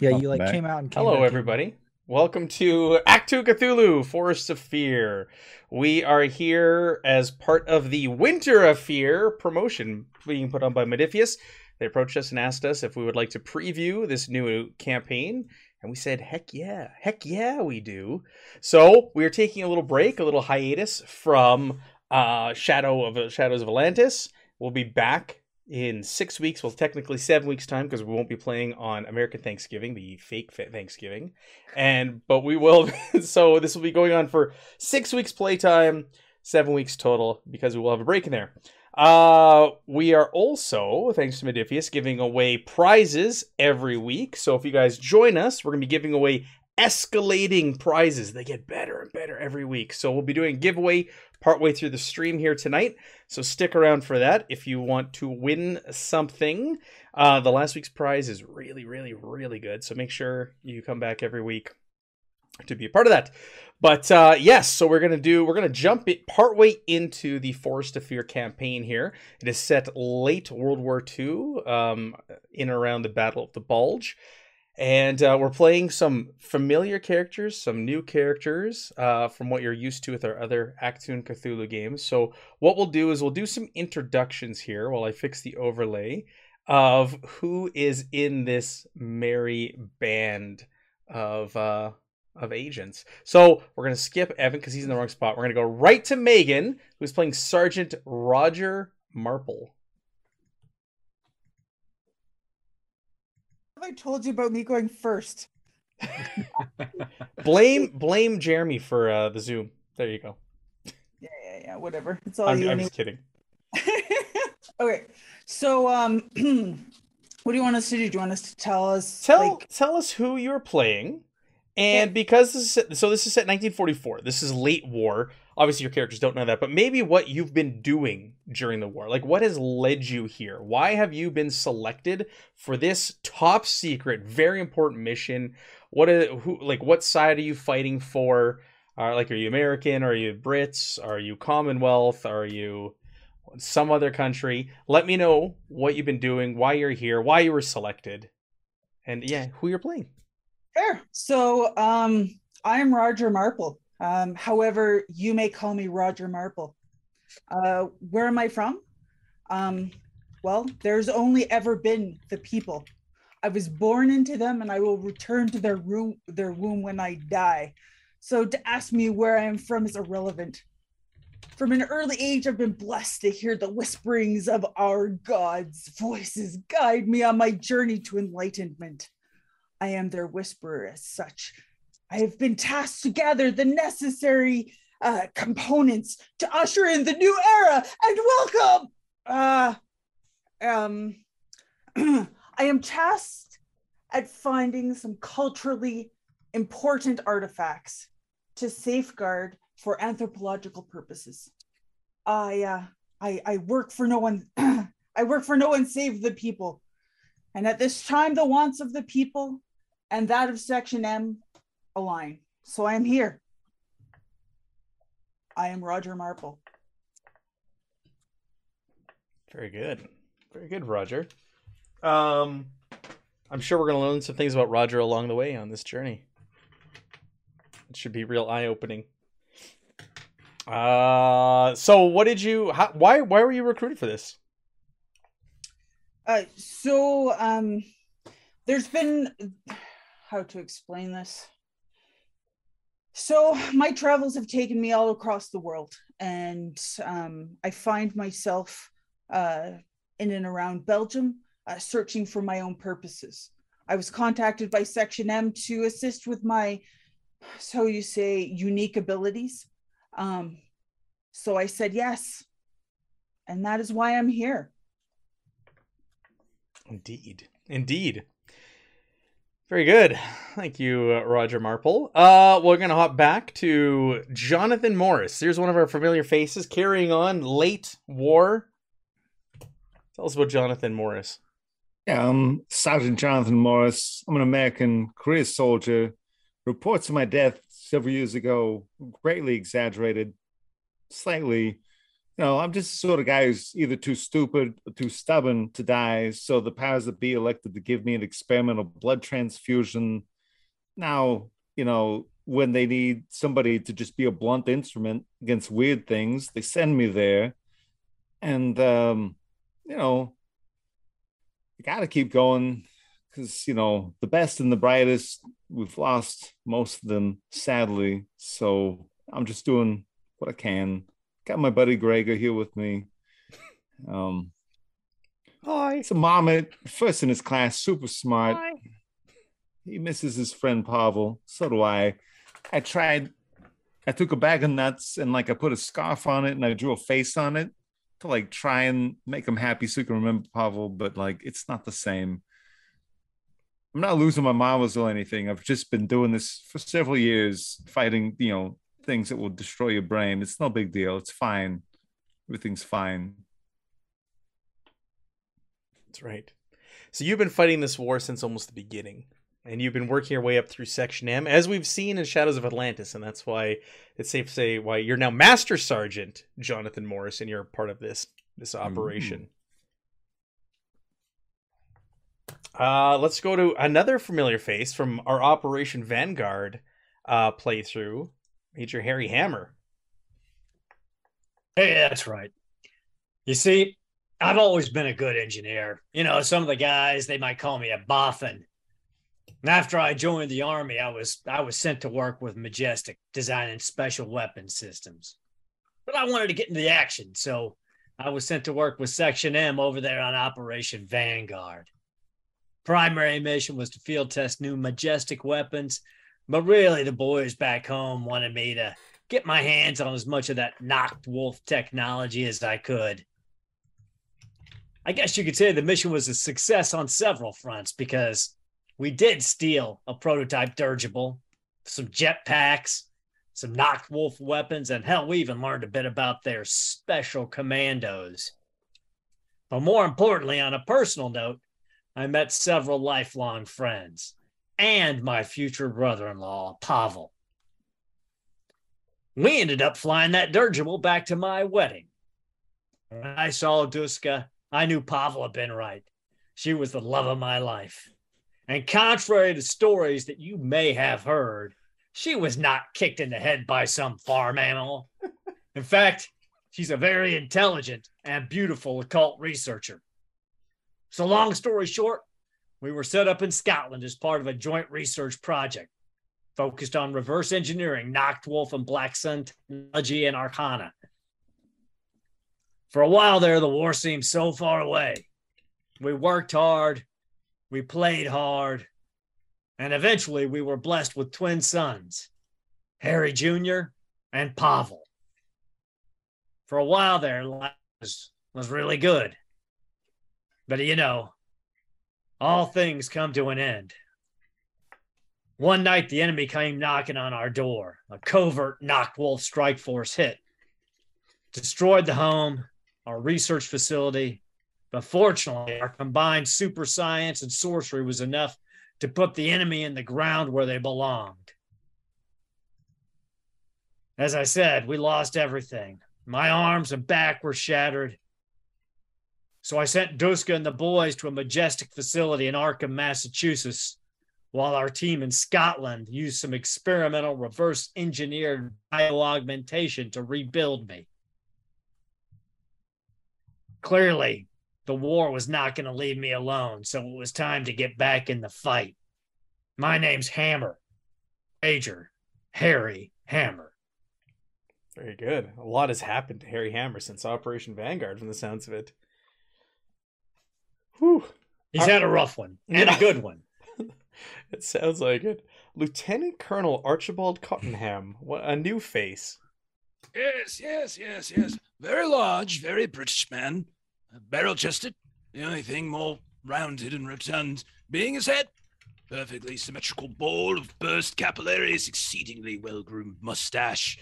Yeah, you like back. came out and came Hello, everybody. Welcome to Achtung Cthulhu, Forest of Fear. We are here as part of the Winter of Fear promotion being put on by Modiphius. They approached us and asked us if we would like to preview this new campaign. And we said, heck yeah, heck yeah, we do. So we are taking a little break, a little hiatus from uh, Shadow of Shadows of Atlantis. We'll be back in six weeks, well, technically seven weeks' time, because we won't be playing on American Thanksgiving, the fake Thanksgiving, and but we will. so this will be going on for six weeks playtime, seven weeks total, because we will have a break in there. Uh, we are also, thanks to Modiphius, giving away prizes every week. So if you guys join us, we're gonna be giving away escalating prizes. They get better and better every week. So we'll be doing a giveaway partway through the stream here tonight. So stick around for that if you want to win something. Uh, the last week's prize is really, really, really good. So make sure you come back every week to be a part of that. But uh, yes, so we're gonna do we're gonna jump it partway into the Forest of Fear campaign here. It is set late World War II, um, in around the Battle of the Bulge. And uh, we're playing some familiar characters, some new characters uh, from what you're used to with our other Achtung Cthulhu games. So, what we'll do is we'll do some introductions here while I fix the overlay of who is in this merry band of uh, of agents. So, we're to skip Evan because he's in the wrong spot. We're to go right to Megan, who's playing Sergeant Roger Marple. I told you about me going first? blame blame Jeremy for uh, the Zoom. There you go. Yeah, yeah, yeah. Whatever. It's all I'm, you. I'm just kidding. okay, so um, what do you want us to do? Do you want us to tell us? Tell like... tell us who you're playing, and because this is so this is set 1944. This is late war obviously your characters don't know that, but maybe what you've been doing during the war. Like what has led you here? Why have you been selected for this top secret, very important mission? What is who like what side are you fighting for? Uh, like are you American? Are you Brits? Are you Commonwealth? Are you some other country? Let me know what you've been doing, why you're here, why you were selected, and yeah, who you're playing. Fair. So um I'm Roger Marple. Um, however, you may call me Roger Marple. Uh, where am I from? Um, well, there's only ever been the people. I was born into them and I will return to their room their womb when I die. So to ask me where I am from is irrelevant. From an early age, I've been blessed to hear the whisperings of our God's voices guide me on my journey to enlightenment. I am their whisperer as such, I have been tasked to gather the necessary uh, components to usher in the new era and welcome. Uh, um, I am tasked at finding some culturally important artifacts to safeguard for anthropological purposes. I, uh, I, I work for no one. I work for no one save the people. And at this time, the wants of the people and that of Section M align. So I am here. I am Roger Marple. Very good. Very good, Roger. Um, I'm sure we're going to learn some things about Roger along the way on this journey. It should be real eye opening. Uh, so what did you? How, why? Why were you recruited for this? Uh, so um, there's been how to explain this. So my travels have taken me all across the world, and um, I find myself uh, in and around Belgium uh, searching for my own purposes. I was contacted by Section M to assist with my, so you say, unique abilities. Um, so I said yes, and that is why I'm here. Indeed, indeed. Very good. Thank you, uh, Roger Marple. Uh, we're going to hop back to Jonathan Morris. Here's one of our familiar faces carrying on late war. Tell us about Jonathan Morris. Yeah, I'm Sergeant Jonathan Morris. I'm an American career soldier. Reports of my death several years ago greatly exaggerated, slightly you know, I'm just the sort of guy who's either too stupid or too stubborn to die. So the powers that be elected to give me an experimental blood transfusion. Now, you know, when they need somebody to just be a blunt instrument against weird things, they send me there. And, um, you know, you got to keep going because, you know, the best and the brightest, we've lost most of them, sadly. So I'm just doing what I can. Got my buddy Gregor here with me. Um, Hi. It's a marmot, first in his class, super smart. Hi. He misses his friend Pavel. So do I. I tried, I took a bag of nuts and like I put a scarf on it and I drew a face on it to like try and make him happy so he can remember Pavel, but like it's not the same. I'm not losing my marbles or anything. I've just been doing this for several years, fighting, you know, things that will destroy your brain. It's no big deal. It's fine. Everything's fine. That's right. So you've been fighting this war since almost the beginning, and you've been working your way up through Section M, as we've seen in Shadows of Atlantis, and that's why it's safe to say why you're now Master Sergeant Jonathan Morris, and you're part of this this operation. Uh, let's go to another familiar face from our Operation Vanguard uh, playthrough, Major Harry Hammer. Hey, that's right. You see, I've always been a good engineer. You know, some of the guys they might call me a boffin. And after I joined the army, I was I was sent to work with Majestic, designing special weapon systems. But I wanted to get into the action, so I was sent to work with Section M over there on Operation Vanguard. Primary mission was to field test new Majestic weapons, but really the boys back home wanted me to get my hands on as much of that Nachtwolf technology as I could. I guess you could say the mission was a success on several fronts because we did steal a prototype dirigible, some jetpacks, some Nachtwolf weapons, and hell, we even learned a bit about their special commandos. But more importantly, on a personal note, I met several lifelong friends and my future brother in law, Pavel. We ended up flying that dirigible back to my wedding. When I saw Duska, I knew Pavel had been right. She was the love of my life. And contrary to stories that you may have heard, she was not kicked in the head by some farm animal. In fact, she's a very intelligent and beautiful occult researcher. So, long story short, we were set up in Scotland as part of a joint research project focused on reverse engineering Nachtwolf and Black Sun technology and arcana. For a while there, the war seemed so far away. We worked hard, we played hard, and eventually we were blessed with twin sons, Harry Jr. and Pavel. For a while there, life was, was really good. But you know, all things come to an end. One night, the enemy came knocking on our door. A covert Nachtwolf strike force hit, destroyed the home, our research facility. But fortunately, our combined super science and sorcery was enough to put the enemy in the ground where they belonged. As I said, we lost everything. My arms and back were shattered. So I sent Duska and the boys to a majestic facility in Arkham, Massachusetts, while our team in Scotland used some experimental reverse engineered bioaugmentation to rebuild me. Clearly, the war was not going to leave me alone, so it was time to get back in the fight. My name's Hammer, Major Harry Hammer. Very good. A lot has happened to Harry Hammer since Operation Vanguard, from the sounds of it. Whew. He's had a rough one and a good one. It sounds like it. Lieutenant Colonel Archibald Cottingham. What a new face. Yes, yes, yes, yes. Very large, very British man. Barrel chested. The only thing more rounded and rotund being his head. Perfectly symmetrical ball of burst capillaries, exceedingly well groomed mustache,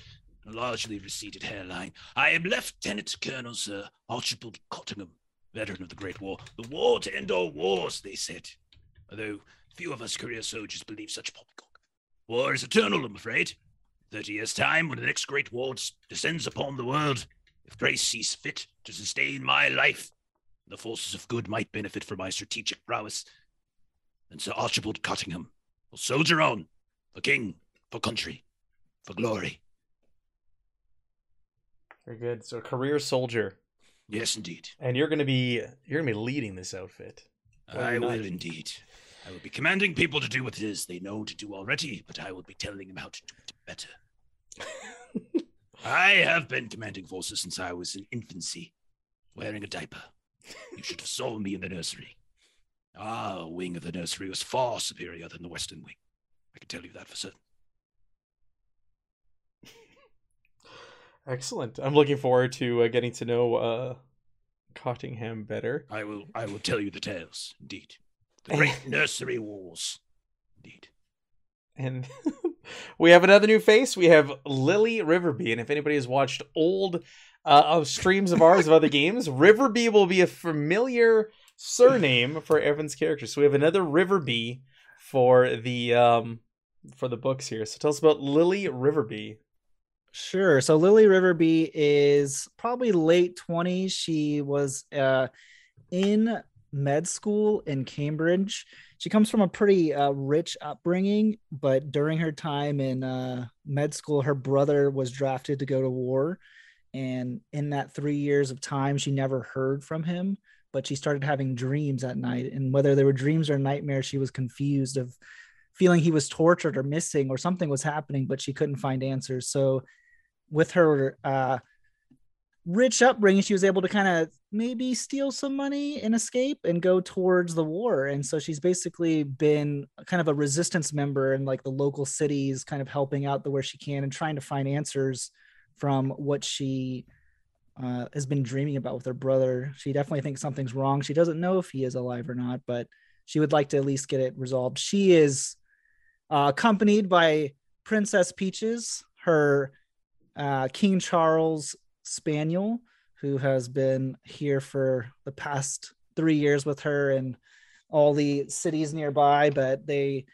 a largely receded hairline. I am Lieutenant Colonel Sir Archibald Cottingham, veteran of the Great War. The war to end all wars, they said. Although few of us career soldiers believe such poppycock. War is eternal, I'm afraid. Thirty years' time, when the next great war descends upon the world, If grace sees fit to sustain my life, the forces of good might benefit from my strategic prowess, and Sir Archibald Cottingham will soldier on for king, for country, for glory. Very good. So career soldier, Yes, indeed. and you're gonna be you're gonna be leading this outfit. I will indeed. I will be commanding people to do what it is they know to do already, but I will be telling them how to do it better. I have been commanding forces since I was in infancy, wearing a diaper. You should have saw me in the nursery. Our wing of the nursery was far superior than the western wing. I can tell you that for certain. Excellent. I'm looking forward to uh, getting to know uh, Cottingham better. I will I will tell you the tales, indeed. The great nursery wars. Indeed. And we have another new face. We have Lily Riverby. And if anybody has watched old uh, of streams of ours of other games, Riverby will be a familiar surname for Evan's character. So we have another Riverby for the um for the books here. So tell us about Lily Riverby. Sure. So Lily Riverby is probably late 20s. She was uh, in med school in Cambridge. She comes from a pretty uh, rich upbringing, but during her time in uh, med school, her brother was drafted to go to war. And in that three years of time, she never heard from him, but she started having dreams at night. And whether they were dreams or nightmares, she was confused of feeling he was tortured or missing or something was happening, but she couldn't find answers. So with her uh, rich upbringing, she was able to kind of maybe steal some money and escape and go towards the war. And so she's basically been kind of a resistance member in like the local cities, kind of helping out the where she can and trying to find answers from what she uh, has been dreaming about with her brother. She definitely thinks something's wrong. She doesn't know if he is alive or not, but she would like to at least get it resolved. She is uh, accompanied by Princess Peaches, her uh, King Charles Spaniel, who has been here for the past three years with her and all the cities nearby, but they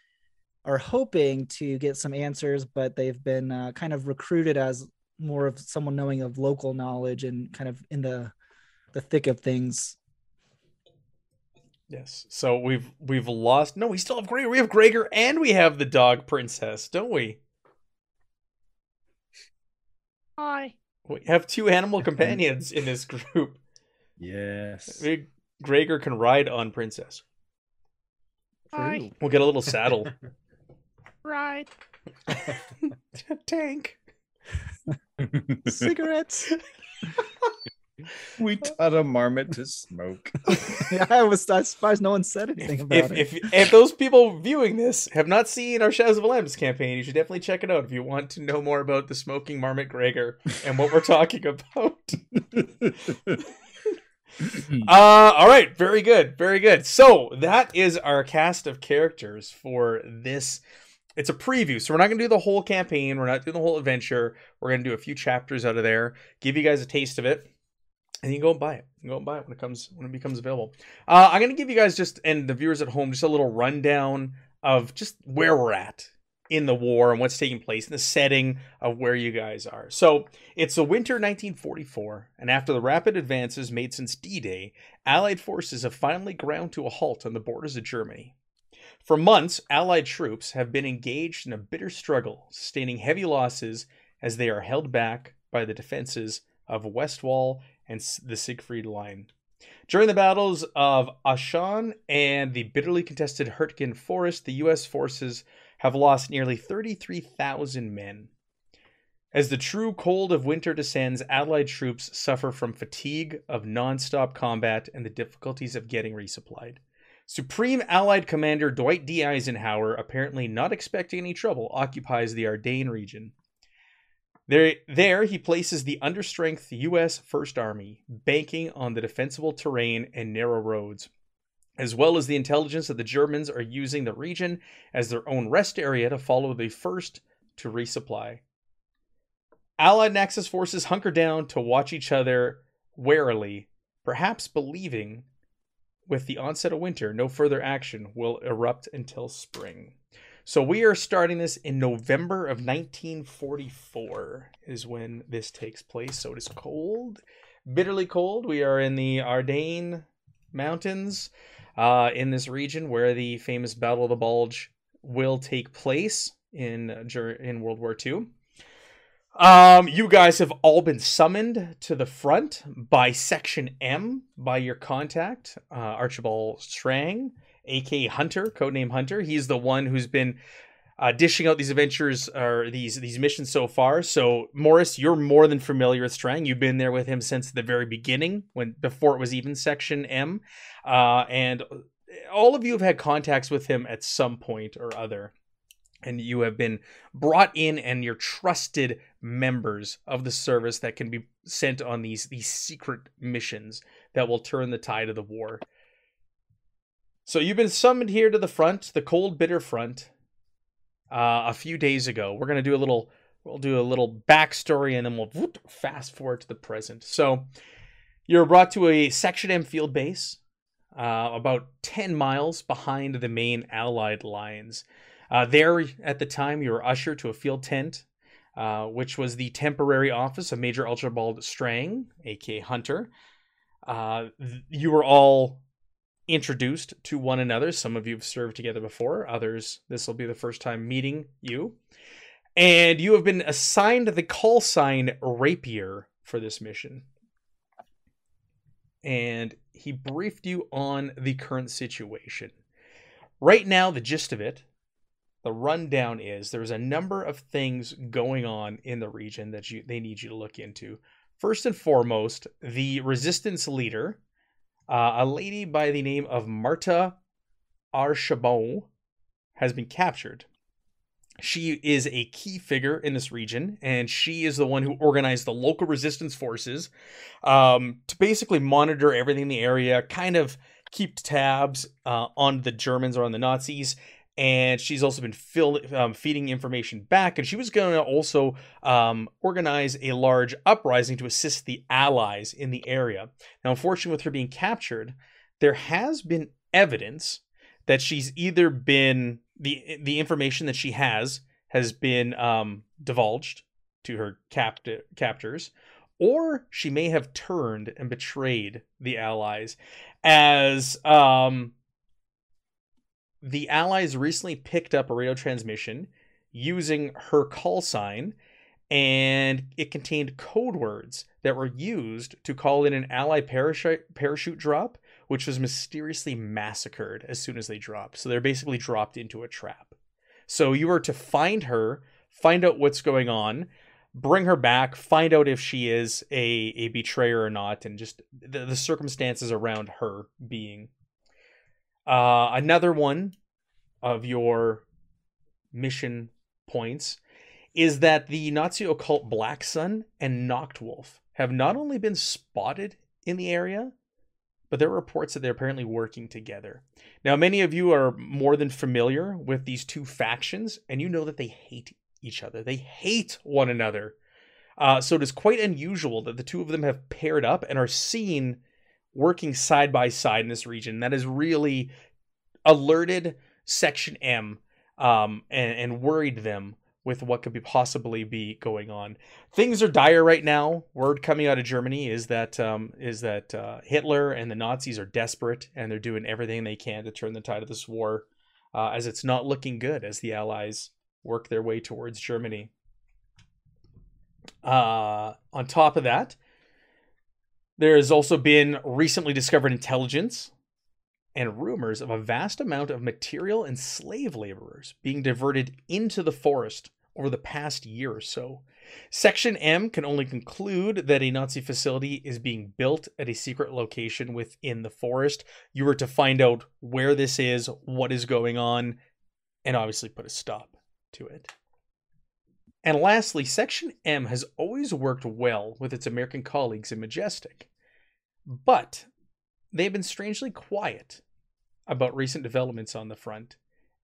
are hoping to get some answers, but they've been uh, kind of recruited as more of someone knowing of local knowledge and kind of in the the thick of things. Yes. So we've we've lost. No, we still have Gregor. We have Gregor, and we have the dog princess, don't we? Hi. We have two animal companions in this group. Yes. Maybe Gregor can ride on princess. Hi. We'll get a little saddle. Right. Tank. Cigarettes. We taught a marmot to smoke. yeah, I was I was surprised no one said anything about If, it. if if those people viewing this have not seen our Shadows of Olympus campaign, you should definitely check it out if you want to know more about the smoking marmot Gregor and what we're talking about. Uh, all right, very good, very good. So that is our cast of characters for this. It's a preview, so we're not going to do the whole campaign. We're not doing the whole adventure. We're going to do a few chapters out of there, give you guys a taste of it, and you can go and buy it. Go and buy it when it comes when it becomes available. Uh, I'm to give you guys just and the viewers at home just a little rundown of just where we're at in the war and what's taking place in the setting of where you guys are. So it's the winter 1944, and after the rapid advances made since D Day, Allied forces have finally ground to a halt on the borders of Germany. For months, Allied troops have been engaged in a bitter struggle, sustaining heavy losses as they are held back by the defenses of Westwall and the Siegfried Line. During the battles of Aachen and the bitterly contested Hurtgen Forest, the U.S. forces have lost nearly 33,000 men. As the true cold of winter descends, Allied troops suffer from fatigue of non-stop combat and the difficulties of getting resupplied. Supreme Allied Commander Dwight D. Eisenhower, apparently not expecting any trouble, occupies the Ardennes region. There, there he places the understrength U.S. First Army, banking on the defensible terrain and narrow roads, as well as the intelligence that the Germans are using the region as their own rest area to follow the first to resupply. Allied Axis forces hunker down to watch each other warily, perhaps believing with the onset of winter, no further action will erupt until spring. So we are starting this in November of 1944 is when this takes place. So it is cold, bitterly cold. We are in the Ardennes Mountains, uh, in this region where the famous Battle of the Bulge will take place in in World War II. Um, you guys have all been summoned to the front by Section M by your contact, uh, Archibald Strang, aka Hunter, codename Hunter. He's the one who's been uh, dishing out these adventures or these these missions so far. So Morris, you're more than familiar with Strang. You've been there with him since the very beginning, when before it was even Section M, uh, and all of you have had contacts with him at some point or other. And you have been brought in, and you're trusted members of the service that can be sent on these these secret missions that will turn the tide of the war. So you've been summoned here to the front, the cold, bitter front, uh, a few days ago. We're gonna do a little, we'll do a little backstory, and then we'll whoop, fast forward to the present. So you're brought to a Section M field base, uh, about ten miles behind the main Allied lines. Uh, there, at the time, you were ushered to a field tent, uh, which was the temporary office of Major Archibald Strang, aka Hunter. Uh, you were all introduced to one another. Some of you have served together before, others, this will be the first time meeting you. And you have been assigned the call sign Rapier for this mission. And he briefed you on the current situation. Right now, the gist of it, the rundown is there's a number of things going on in the region that you they need you to look into. First and foremost, the resistance leader, uh, a lady by the name of Marta Archabon, has been captured. She is a key figure in this region, and she is the one who organized the local resistance forces um, to basically monitor everything in the area, kind of keep tabs uh, on the Germans or on the Nazis. And she's also been fill, um, feeding information back, and she was going to also um, organize a large uprising to assist the Allies in the area. Now, unfortunately, with her being captured, there has been evidence that she's either been the the information that she has has been um, divulged to her capt- captors, or she may have turned and betrayed the allies, as um, the allies recently picked up a radio transmission using her call sign, and it contained code words that were used to call in an ally parachute parachute drop which was mysteriously massacred as soon as they dropped. So they're basically dropped into a trap. So you are to find her, find out what's going on, bring her back, find out if she is a, a betrayer or not, and just the, the circumstances around her being. Uh, another one of your mission points is that the Nazi occult Black Sun and Nachtwolf have not only been spotted in the area, but there are reports that they're apparently working together. Now, many of you are more than familiar with these two factions, and you know that they hate each other. They hate one another. Uh, so it is quite unusual that the two of them have paired up and are seen working side by side in this region. That has really alerted Section M um, and, and worried them with what could be possibly be going on. Things are dire right now. Word coming out of Germany is that um, is that uh, Hitler and the Nazis are desperate and they're doing everything they can to turn the tide of this war, uh, as it's not looking good as the Allies work their way towards Germany. Uh, on top of that, there has also been recently discovered intelligence and rumors of a vast amount of material and slave laborers being diverted into the forest over the past year or so. Section M can only conclude that a Nazi facility is being built at a secret location within the forest. You are to find out where this is, what is going on, and obviously put a stop to it. And lastly, Section M has always worked well with its American colleagues in Majestic, but they've been strangely quiet about recent developments on the front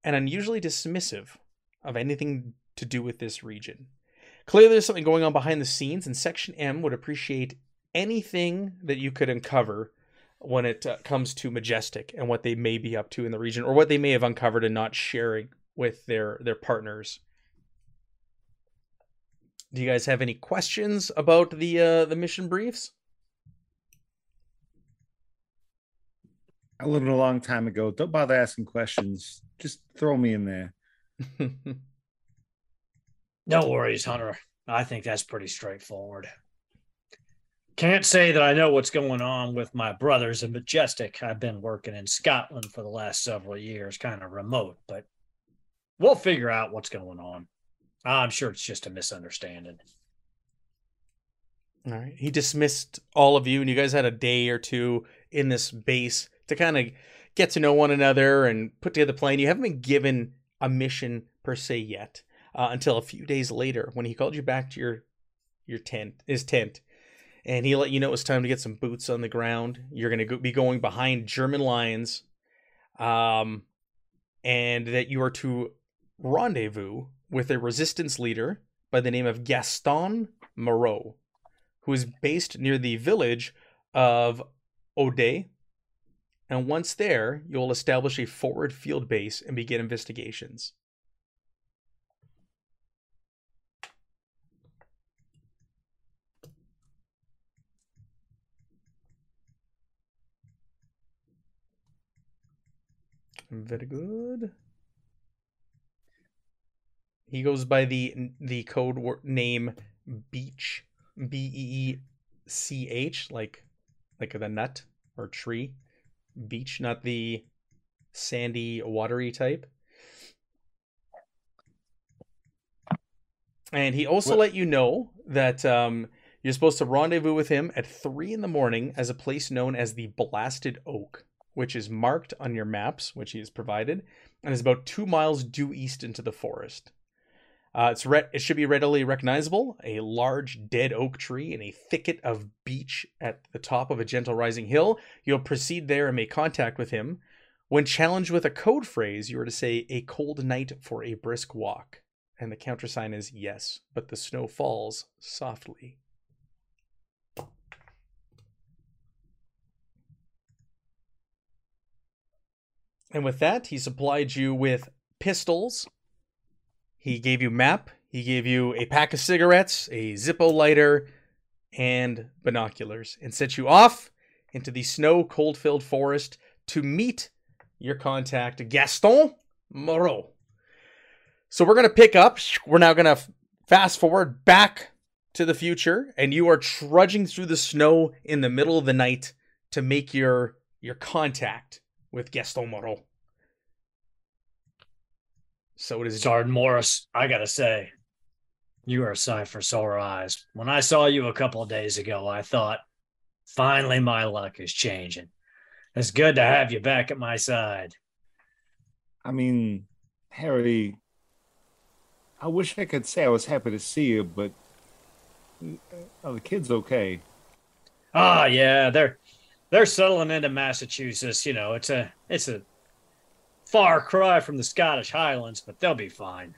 and unusually dismissive of anything to do with this region. Clearly, there's something going on behind the scenes, and Section M would appreciate anything that you could uncover when it uh, comes to Majestic and what they may be up to in the region, or what they may have uncovered and not sharing with their their partners. Do you guys have any questions about the uh, the mission briefs? I learned a long time ago. Don't bother asking questions. Just throw me in there. No worries, Hunter. I think that's pretty straightforward. Can't say that I know what's going on with my brothers in Majestic. I've been working in Scotland for the last several years, kind of remote, but we'll figure out what's going on. I'm sure it's just a misunderstanding. All right. He dismissed all of you, and you guys had a day or two in this base to kind of get to know one another and put together the plan. You haven't been given a mission per se yet uh, until a few days later when he called you back to your your tent, his tent, and he let you know it was time to get some boots on the ground. You're going to be going behind German lines, um, and that you are to rendezvous with a resistance leader by the name of Gaston Moreau, who is based near the village of Ode. And once there, you'll establish a forward field base and begin investigations. Very good. He goes by the the code wor- name Beach, B E E C H, like like the nut or tree. Beach, not the sandy, watery type. And he also What- let you know that um, you're supposed to rendezvous with him at three in the morning as a place known as the Blasted Oak, which is marked on your maps, which he has provided, and is about two miles due east into the forest. Uh, it's re- it should be readily recognizable. A large dead oak tree in a thicket of beech at the top of a gentle rising hill. You'll proceed there and make contact with him. When challenged with a code phrase, you are to say "a cold night for a brisk walk," and the countersign is yes, but the snow falls softly. And with that, he supplied you with pistols. He gave you map. He gave you a pack of cigarettes, a Zippo lighter, and binoculars, and set you off into the snow cold filled forest to meet your contact, Gaston Moreau. So we're going to pick up. We're now going to fast forward back to the future, and you are trudging through the snow in the middle of the night to make your your contact with Gaston Moreau. So it is Sergeant Morris, I gotta say, you are a sight for sore eyes. When I saw you a couple of days ago, I thought, finally my luck is changing. It's good to have you back at my side. I mean, Harry, I wish I could say I was happy to see you, but oh, the kid's okay. Ah, yeah, they're they're settling into Massachusetts. You know, it's a it's a far cry from the Scottish Highlands, but they'll be fine.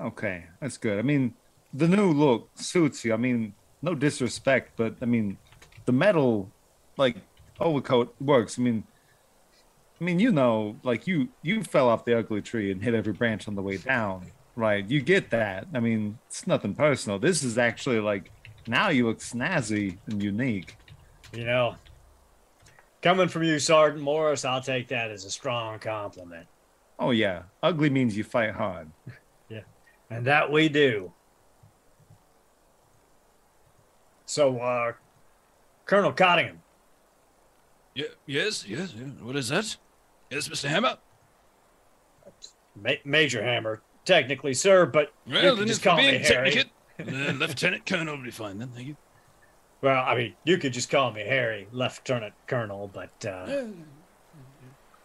Okay, that's good. I mean, the new look suits you. I mean, no disrespect, but I mean, the metal like overcoat works. I mean, I mean, you know, like you you fell off the ugly tree and hit every branch on the way down, right? You get that. I mean, it's nothing personal. This is actually like now you look snazzy and unique. You know, coming from you, Sergeant Morris, I'll take that as a strong compliment. Oh yeah, ugly means you fight hard. Yeah. And that we do. So, uh, Colonel Cottingham, Yeah, yes, yes. yeah. What is that? Yes, Mr. Hammer. Ma- Major Hammer, technically, sir, but you Well, can just call me being Harry. technicate, then Lieutenant Colonel will be fine then. Thank you. Well, I mean, you could just call me Harry, Lieutenant Colonel, but uh,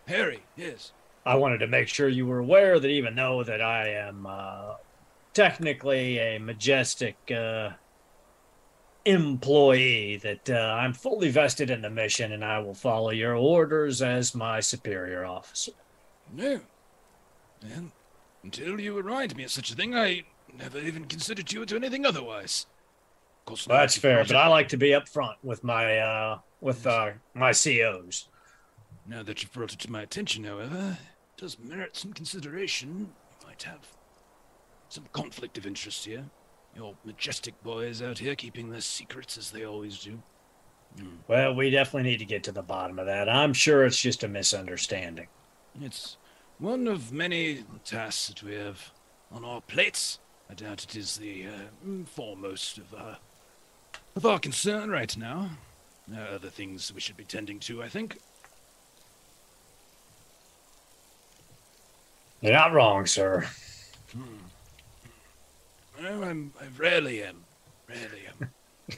Harry, yes. I wanted to make sure you were aware that even though that I am uh, technically a majestic uh, employee, that uh, I'm fully vested in the mission and I will follow your orders as my superior officer. No. And until you remind me of such a thing, I never even considered you to anything otherwise. Of course, Well, that's fair, but I like to be upfront with my uh, with uh, my COs. Now that you've brought it to my attention, however, it does merit some consideration. You might have some conflict of interest here. Your majestic boys out here keeping their secrets as they always do. Hmm. Well, we definitely need to get to the bottom of that. I'm sure it's just a misunderstanding. It's one of many tasks that we have on our plates. I doubt it is the uh, mm, foremost of our, of our concern right now. There are other things we should be tending to, I think. You're not wrong, sir. Hmm. Well, I'm, I rarely am. Rarely am. Um,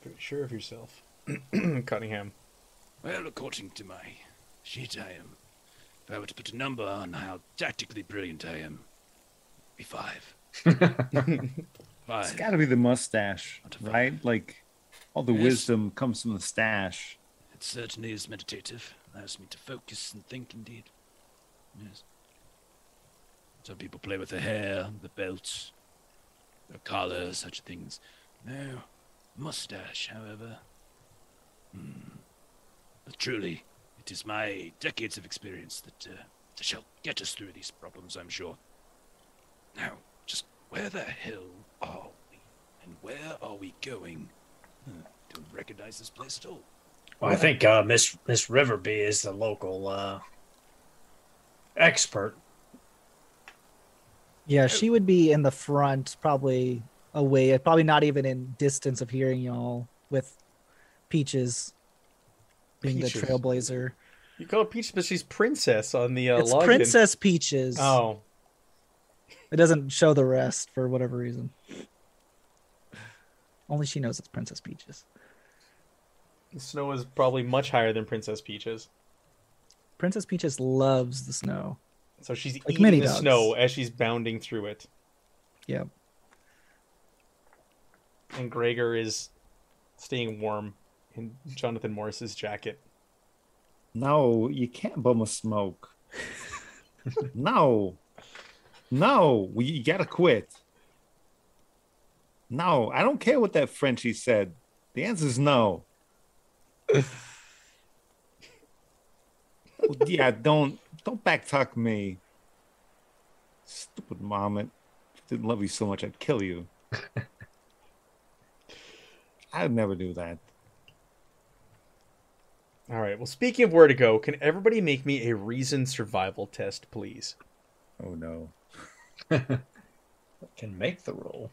Pretty sure of yourself, Cunningham. well, according to my sheet, I am. If I were to put a number on how tactically brilliant I am, it'd be five. It's got to be the mustache, Not a five. right? Like all the Yes. wisdom comes from the stash. It certainly is meditative. Allows me to focus and think indeed. Yes. Some people play with the hair, the belts, the collar, such things. No. Mustache, however. Hmm. But truly, it is my decades of experience that, uh, that shall get us through these problems, I'm sure. Now, just where the hell are we? And where are we going? Huh, don't recognize this place at all. Well, I think uh, Miss Miss Riverby is the local uh, expert. Yeah, she would be in the front, probably away, probably not even in distance of hearing y'all with Peaches being Peaches. the trailblazer. You call her Peach, but she's princess on the uh, it's login. Princess Peaches. Oh, It doesn't show the rest for whatever reason. Only she knows it's Princess Peaches. the snow is probably much higher than Princess Peaches, Princess Peaches loves the snow. so she's Like eating many the dogs. snow as she's bounding through it. Yeah. And Gregor is staying warm in Jonathan Morris's jacket. No, you can't bum a smoke. no, no, we, you gotta quit. No, I don't care what that Frenchie said. The answer is no. Well, yeah, don't don't backtalk me. Stupid mom. I didn't love you so much I'd kill you. I'd never do that. All right. Well, speaking of where to go, can everybody make me a reason survival test, please? Oh no. Can make the roll.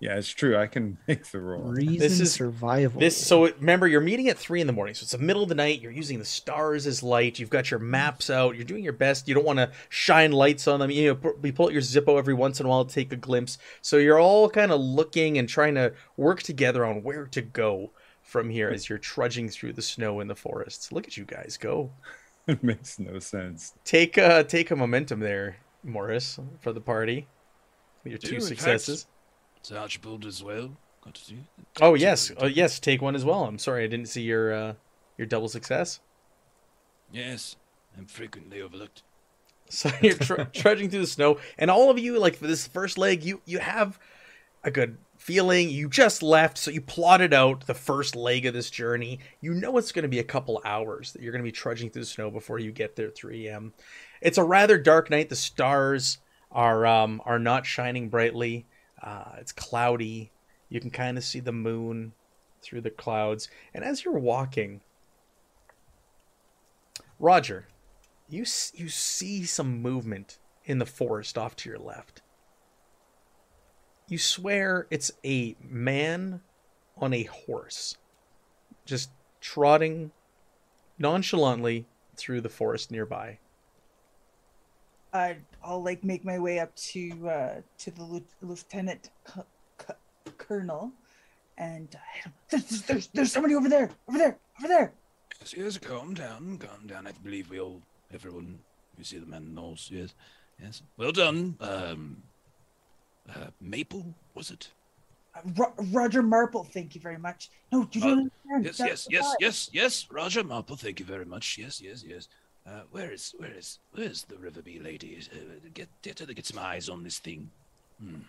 Yeah, it's true. I can make the roll. Reason is- survival. This so remember you're meeting at three in the morning, so it's the middle of the night. You're using the stars as light. You've got your maps out. You're doing your best. You don't want to shine lights on them. You know, you pull out your Zippo every once in a while to take a glimpse. So you're all kind of looking and trying to work together on where to go from here as you're trudging through the snow in the forests. Look at you guys go. it makes no sense. Take uh take a momentum there, Morris, for the party. Your Do, two in fact, successes. So Archibald as well. Got to do. Oh yes, oh yes. Take one as well. I'm sorry I didn't see your uh your double success. Yes, I'm frequently overlooked. So you're tr- trudging through the snow, and all of you, like for this first leg, you you have a good feeling. You just left, so you plotted out the first leg of this journey. You know it's going to be a couple hours that you're going to be trudging through the snow before you get there at 3 a.m. It's a rather dark night. The stars are um are not shining brightly. Uh, it's cloudy. You can kind of see the moon through the clouds, and as you're walking, Roger, you you see some movement in the forest off to your left. You swear it's a man on a horse, just trotting nonchalantly through the forest nearby. I, I'll like make my way up to uh, to the lieutenant co- co- colonel, and uh, there's, there's there's somebody over there, over there, over there. Yes, yes, calm down, calm down. I believe we all, everyone, you see the man horse, yes, yes. Well done. Um, uh, Maple, was it? Uh, Ro- Roger Marple, thank you very much. No, you don't understand. Yes, yes, yes, yes, yes. Roger Marple, thank you very much. Yes, yes, yes. Uh, where is, where is, where's the Riverby lady? Uh, get, get her to get some eyes on this thing. Hmm.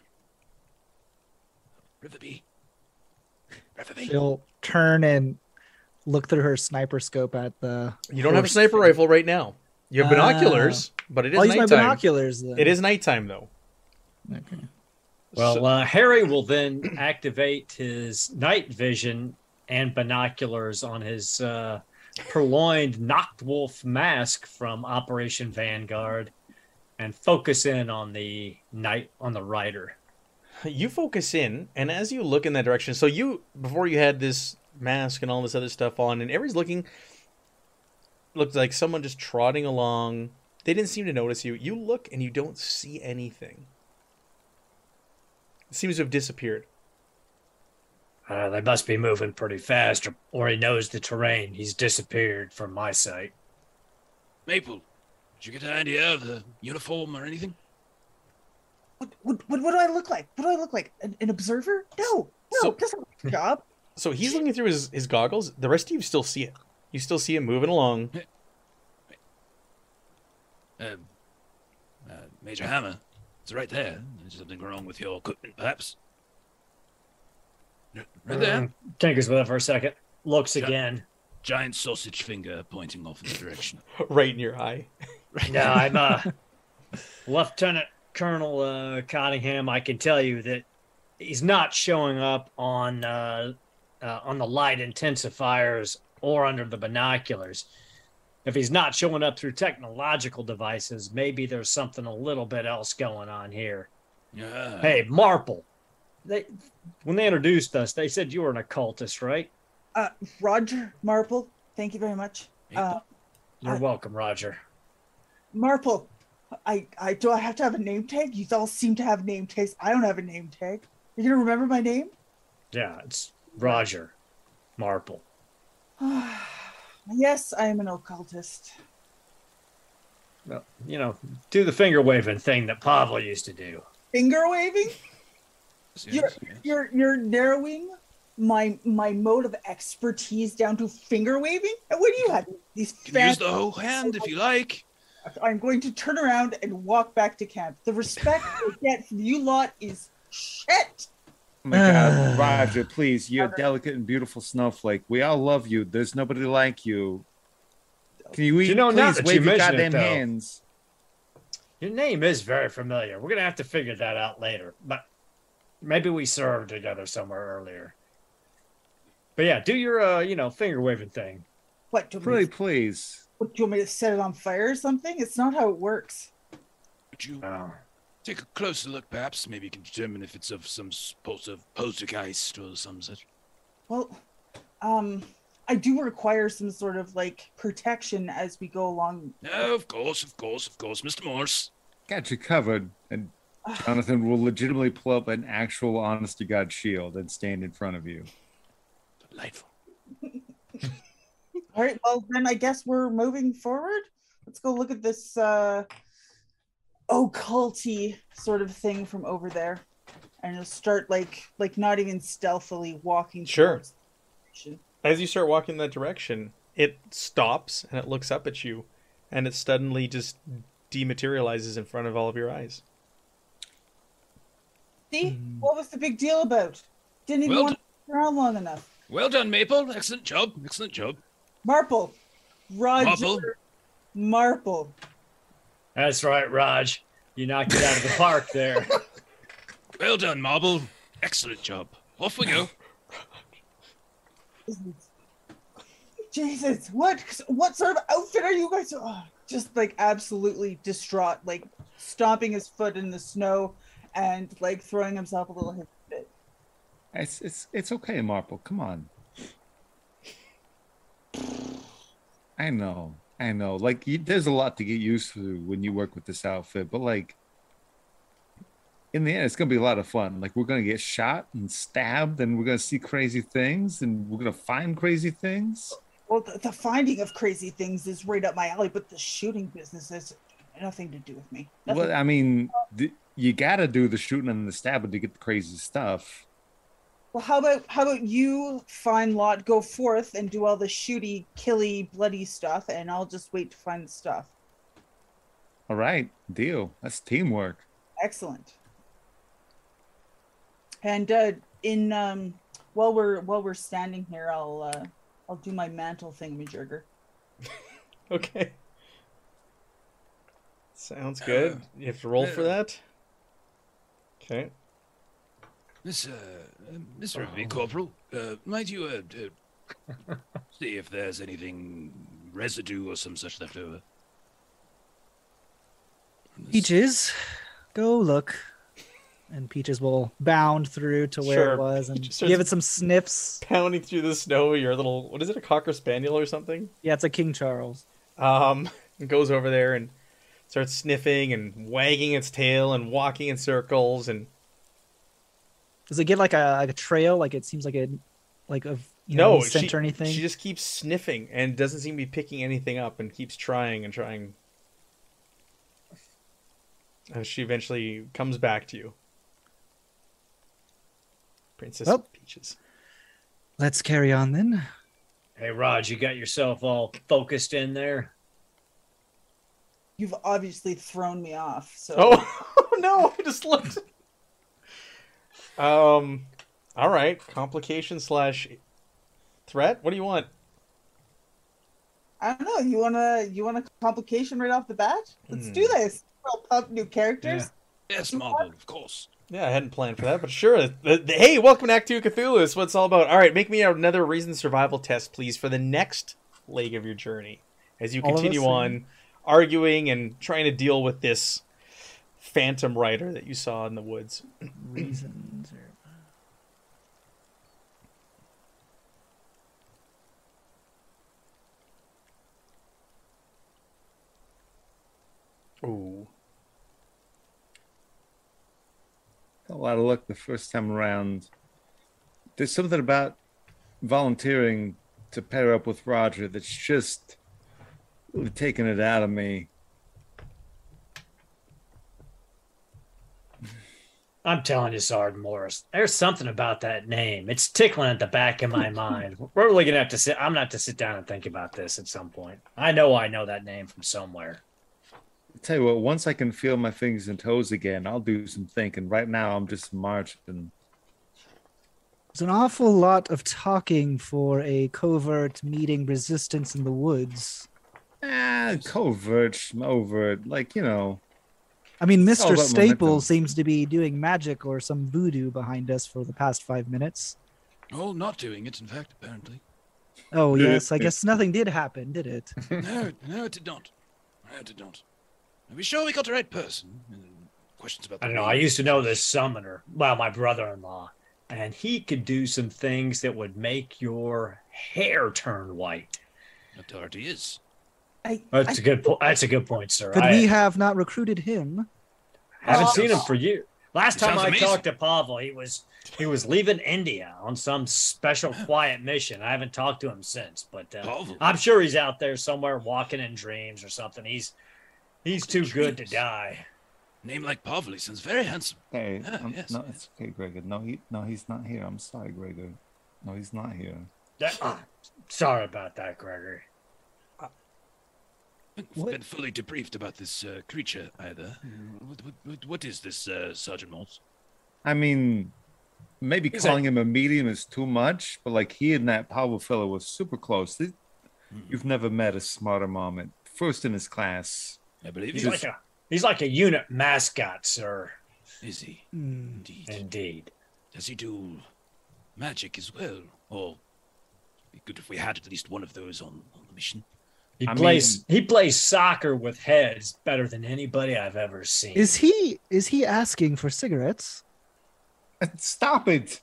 Riverby. Riverby. She'll turn and look through her sniper scope at the. You don't have a sniper thing. rifle right now. You have binoculars, but it is I'll use my binoculars then. It is nighttime though. Okay. Well, So- uh, Harry will then activate his night vision and binoculars on his uh, purloined Nachtwolf mask from Operation Vanguard and focus in on the night on the rider. you focus in, and as you look in that direction, so you before you had this mask and all this other stuff on, and everybody's looking, looked like someone just trotting along. They didn't seem to notice you. You look and you don't see anything. It seems to have disappeared. Uh, they must be moving pretty fast, or, or he knows the terrain. He's disappeared from my sight. Maple, did you get an idea of the uniform or anything? What, what, what, what do I look like? What do I look like? An, an observer? No, no, So- that's not my job. So he's looking through his, his goggles. The rest of you still see it. You still see him moving along. Um, uh, Major Hammer, it's right there. There's something wrong with your equipment, perhaps. Right there. Mm, Tinkers with it for a second. Looks Yeah. again. Giant sausage finger pointing off in the direction. right in your eye. No, I'm uh, Lieutenant Colonel uh, Cottingham. I can tell you that he's not showing up on uh, uh, on the light intensifiers or under the binoculars. If he's not showing up through technological devices, maybe there's something a little bit else going on here. Yeah. Hey, Marple. They when they introduced us, they said you were an occultist, right? Uh, Roger Marple, thank you very much. Uh, You're I- welcome, Roger. Marple, I, I do I have to have a name tag? You all seem to have name tags. I don't have a name tag. You're gonna remember my name? Yeah, it's Roger Marple. yes, I am an occultist. Well, you know, do the finger waving thing that Pavel used to do. Finger waving? Yes, You're you're you're narrowing my my mode of expertise down to finger waving. And what do you have? These You can use the whole hand if you like. I'm going to turn around and walk back to camp. The respect I get from you lot is shit. Oh my God, Roger, please, you're a delicate and beautiful snowflake. We all love you. There's nobody like you. Can you, You know, please now that you wave your mention it, goddamn though. hands? Your name is very familiar. We're gonna have to figure that out later. But maybe we served together somewhere earlier. But yeah, do your uh, you know, finger waving thing. What do you, want Pretty please. what, do you want me to set it on fire or something? It's not how it works. Would you Oh. take a closer look, perhaps? Maybe you can determine if it's of some sort of poltergeist or some such. Well, um, I do require some sort of like protection as we go along. No, of course, of course, of course, Mr. Morse. Got you covered. And Jonathan will legitimately pull up an actual honest to God shield and stand in front of you. Delightful. All right, well then I guess we're moving forward. Let's go look at this uh occulty sort of thing from over there. And just start like like not even stealthily walking Sure. the. As you start walking in that direction, it stops and it looks up at you, and it suddenly just dematerializes in front of all of your eyes. See? Mm. What was the big deal about? Didn't even Well want to be around long enough. Well done, Maple. Excellent job. Excellent job. Marple. Roger Marple? Marple. That's right, Raj. You knocked it out of the park there. Well done, Marble. Excellent job. Off we go. Jesus, what what sort of outfit are you guys? Oh, just like absolutely distraught, like stomping his foot in the snow and like throwing himself a little hit. It's it's it's okay, Marple. Come on. I know, I know. Like, you, there's a lot to get used to when you work with this outfit, but like, in the end, it's gonna be a lot of fun. Like, we're gonna get shot and stabbed, and we're gonna see crazy things, and we're gonna find crazy things. Well, the, the finding of crazy things is right up my alley, but the shooting business has nothing to do with me. Nothing. Well, I mean, th- you gotta do the shooting and the stabbing to get the crazy stuff. Well, how about how about you, fine lot, go forth and do all the shooty, killy, bloody stuff, and I'll just wait to find the stuff. All right, deal. That's teamwork. Excellent. And uh, in um, while we're while we're standing here, I'll uh, I'll do my mantle thing, thingamajigger. Okay. Sounds good. You have to roll for that. Okay. Miss, uh, Miss Riverby, Corporal, uh, might you, uh, uh, see if there's anything residue or some such left over? Peaches, go look. And Peaches will bound through to where Sure. it was and give it some sniffs. Pounding through the snow, your little what is it, a cocker spaniel or something? Yeah, it's a King Charles. Um, goes over there and starts sniffing and wagging its tail and walking in circles and Does it get like a like a trail? Like it seems like a like of you no know scent she, or anything. She just keeps sniffing and doesn't seem to be picking anything up and keeps trying and trying. And she eventually comes back to you. Princess Well. Peaches. Let's carry on then. Hey, Raj, you got yourself all focused in there? You've obviously thrown me off. So Oh no! I just looked. Um. All right. Complication slash threat. What do you want? I don't know. You wanna you want a complication right off the bat? Let's Hmm. do this. Well, pump new characters. Yes, Marble, of course. Yeah, I hadn't planned for that, but sure. The- the- hey, welcome back to Achtung Cthulhu. It's what it's all about. All right, make me another reason survival test, please, for the next leg of your journey as you All continue us, on arguing and trying to deal with this phantom rider that you saw in the woods. Reasons. Or... Ooh. a lot of luck the first time around. There's something about volunteering to pair up with Roger that's just really taken it out of me. I'm telling you, Sergeant Morris, there's something about that name. It's tickling at the back of my mind. We're really gonna have to sit. I'm gonna sit down and think about this at some point. I know I know that name from somewhere. I tell you what, once I can feel my fingers and toes again, I'll do some thinking. Right now, I'm just marching. There's an awful lot of talking for a covert meeting resistance in the woods. Ah, covert, overt, like you know. I mean, Mr. about Staple momentum. seems to be doing magic or some voodoo behind us for the past five minutes. Oh, not doing it, in fact, apparently. Oh, yes. I guess nothing did happen, did it? No, no, it did not. No, it did not. Are we sure we got the right person? Questions about the I don't know. I used to know this summoner. Well, my brother-in-law, and he could do some things that would make your hair turn white. Authority is. I, That's I- a good. Po- that's a good point, sir. Could I we have not recruited him? haven't seen him for years. Last time I amazing. talked to Pavel, he was he was leaving India on some special quiet mission. I haven't talked to him since, but uh, I'm sure he's out there somewhere walking in dreams or something. He's he's too good to die. Name like Pavel, he sounds very handsome. Hey, Ah, um, yes, no, yes. it's okay, Gregor. No, he, no, he's not here. I'm sorry, Gregor. No, he's not here. That- ah, sorry about that, Gregory. Been, What? been fully debriefed about this uh, creature either. What, what, what, what is this, uh, Sergeant Maltz? I mean, maybe He's calling him a medium is too much, but like he and that Pavel fellow was super close. Th- Hmm. You've never met a smarter moment. First in his class. I believe He's he like a he's like a unit mascot, sir. is he Hmm. indeed? Indeed. Does he do magic as well? Or be good if we had at least one of those on, on the mission. He I plays he plays soccer with heads better than anybody I've ever seen. Is he is he asking for cigarettes? Stop it!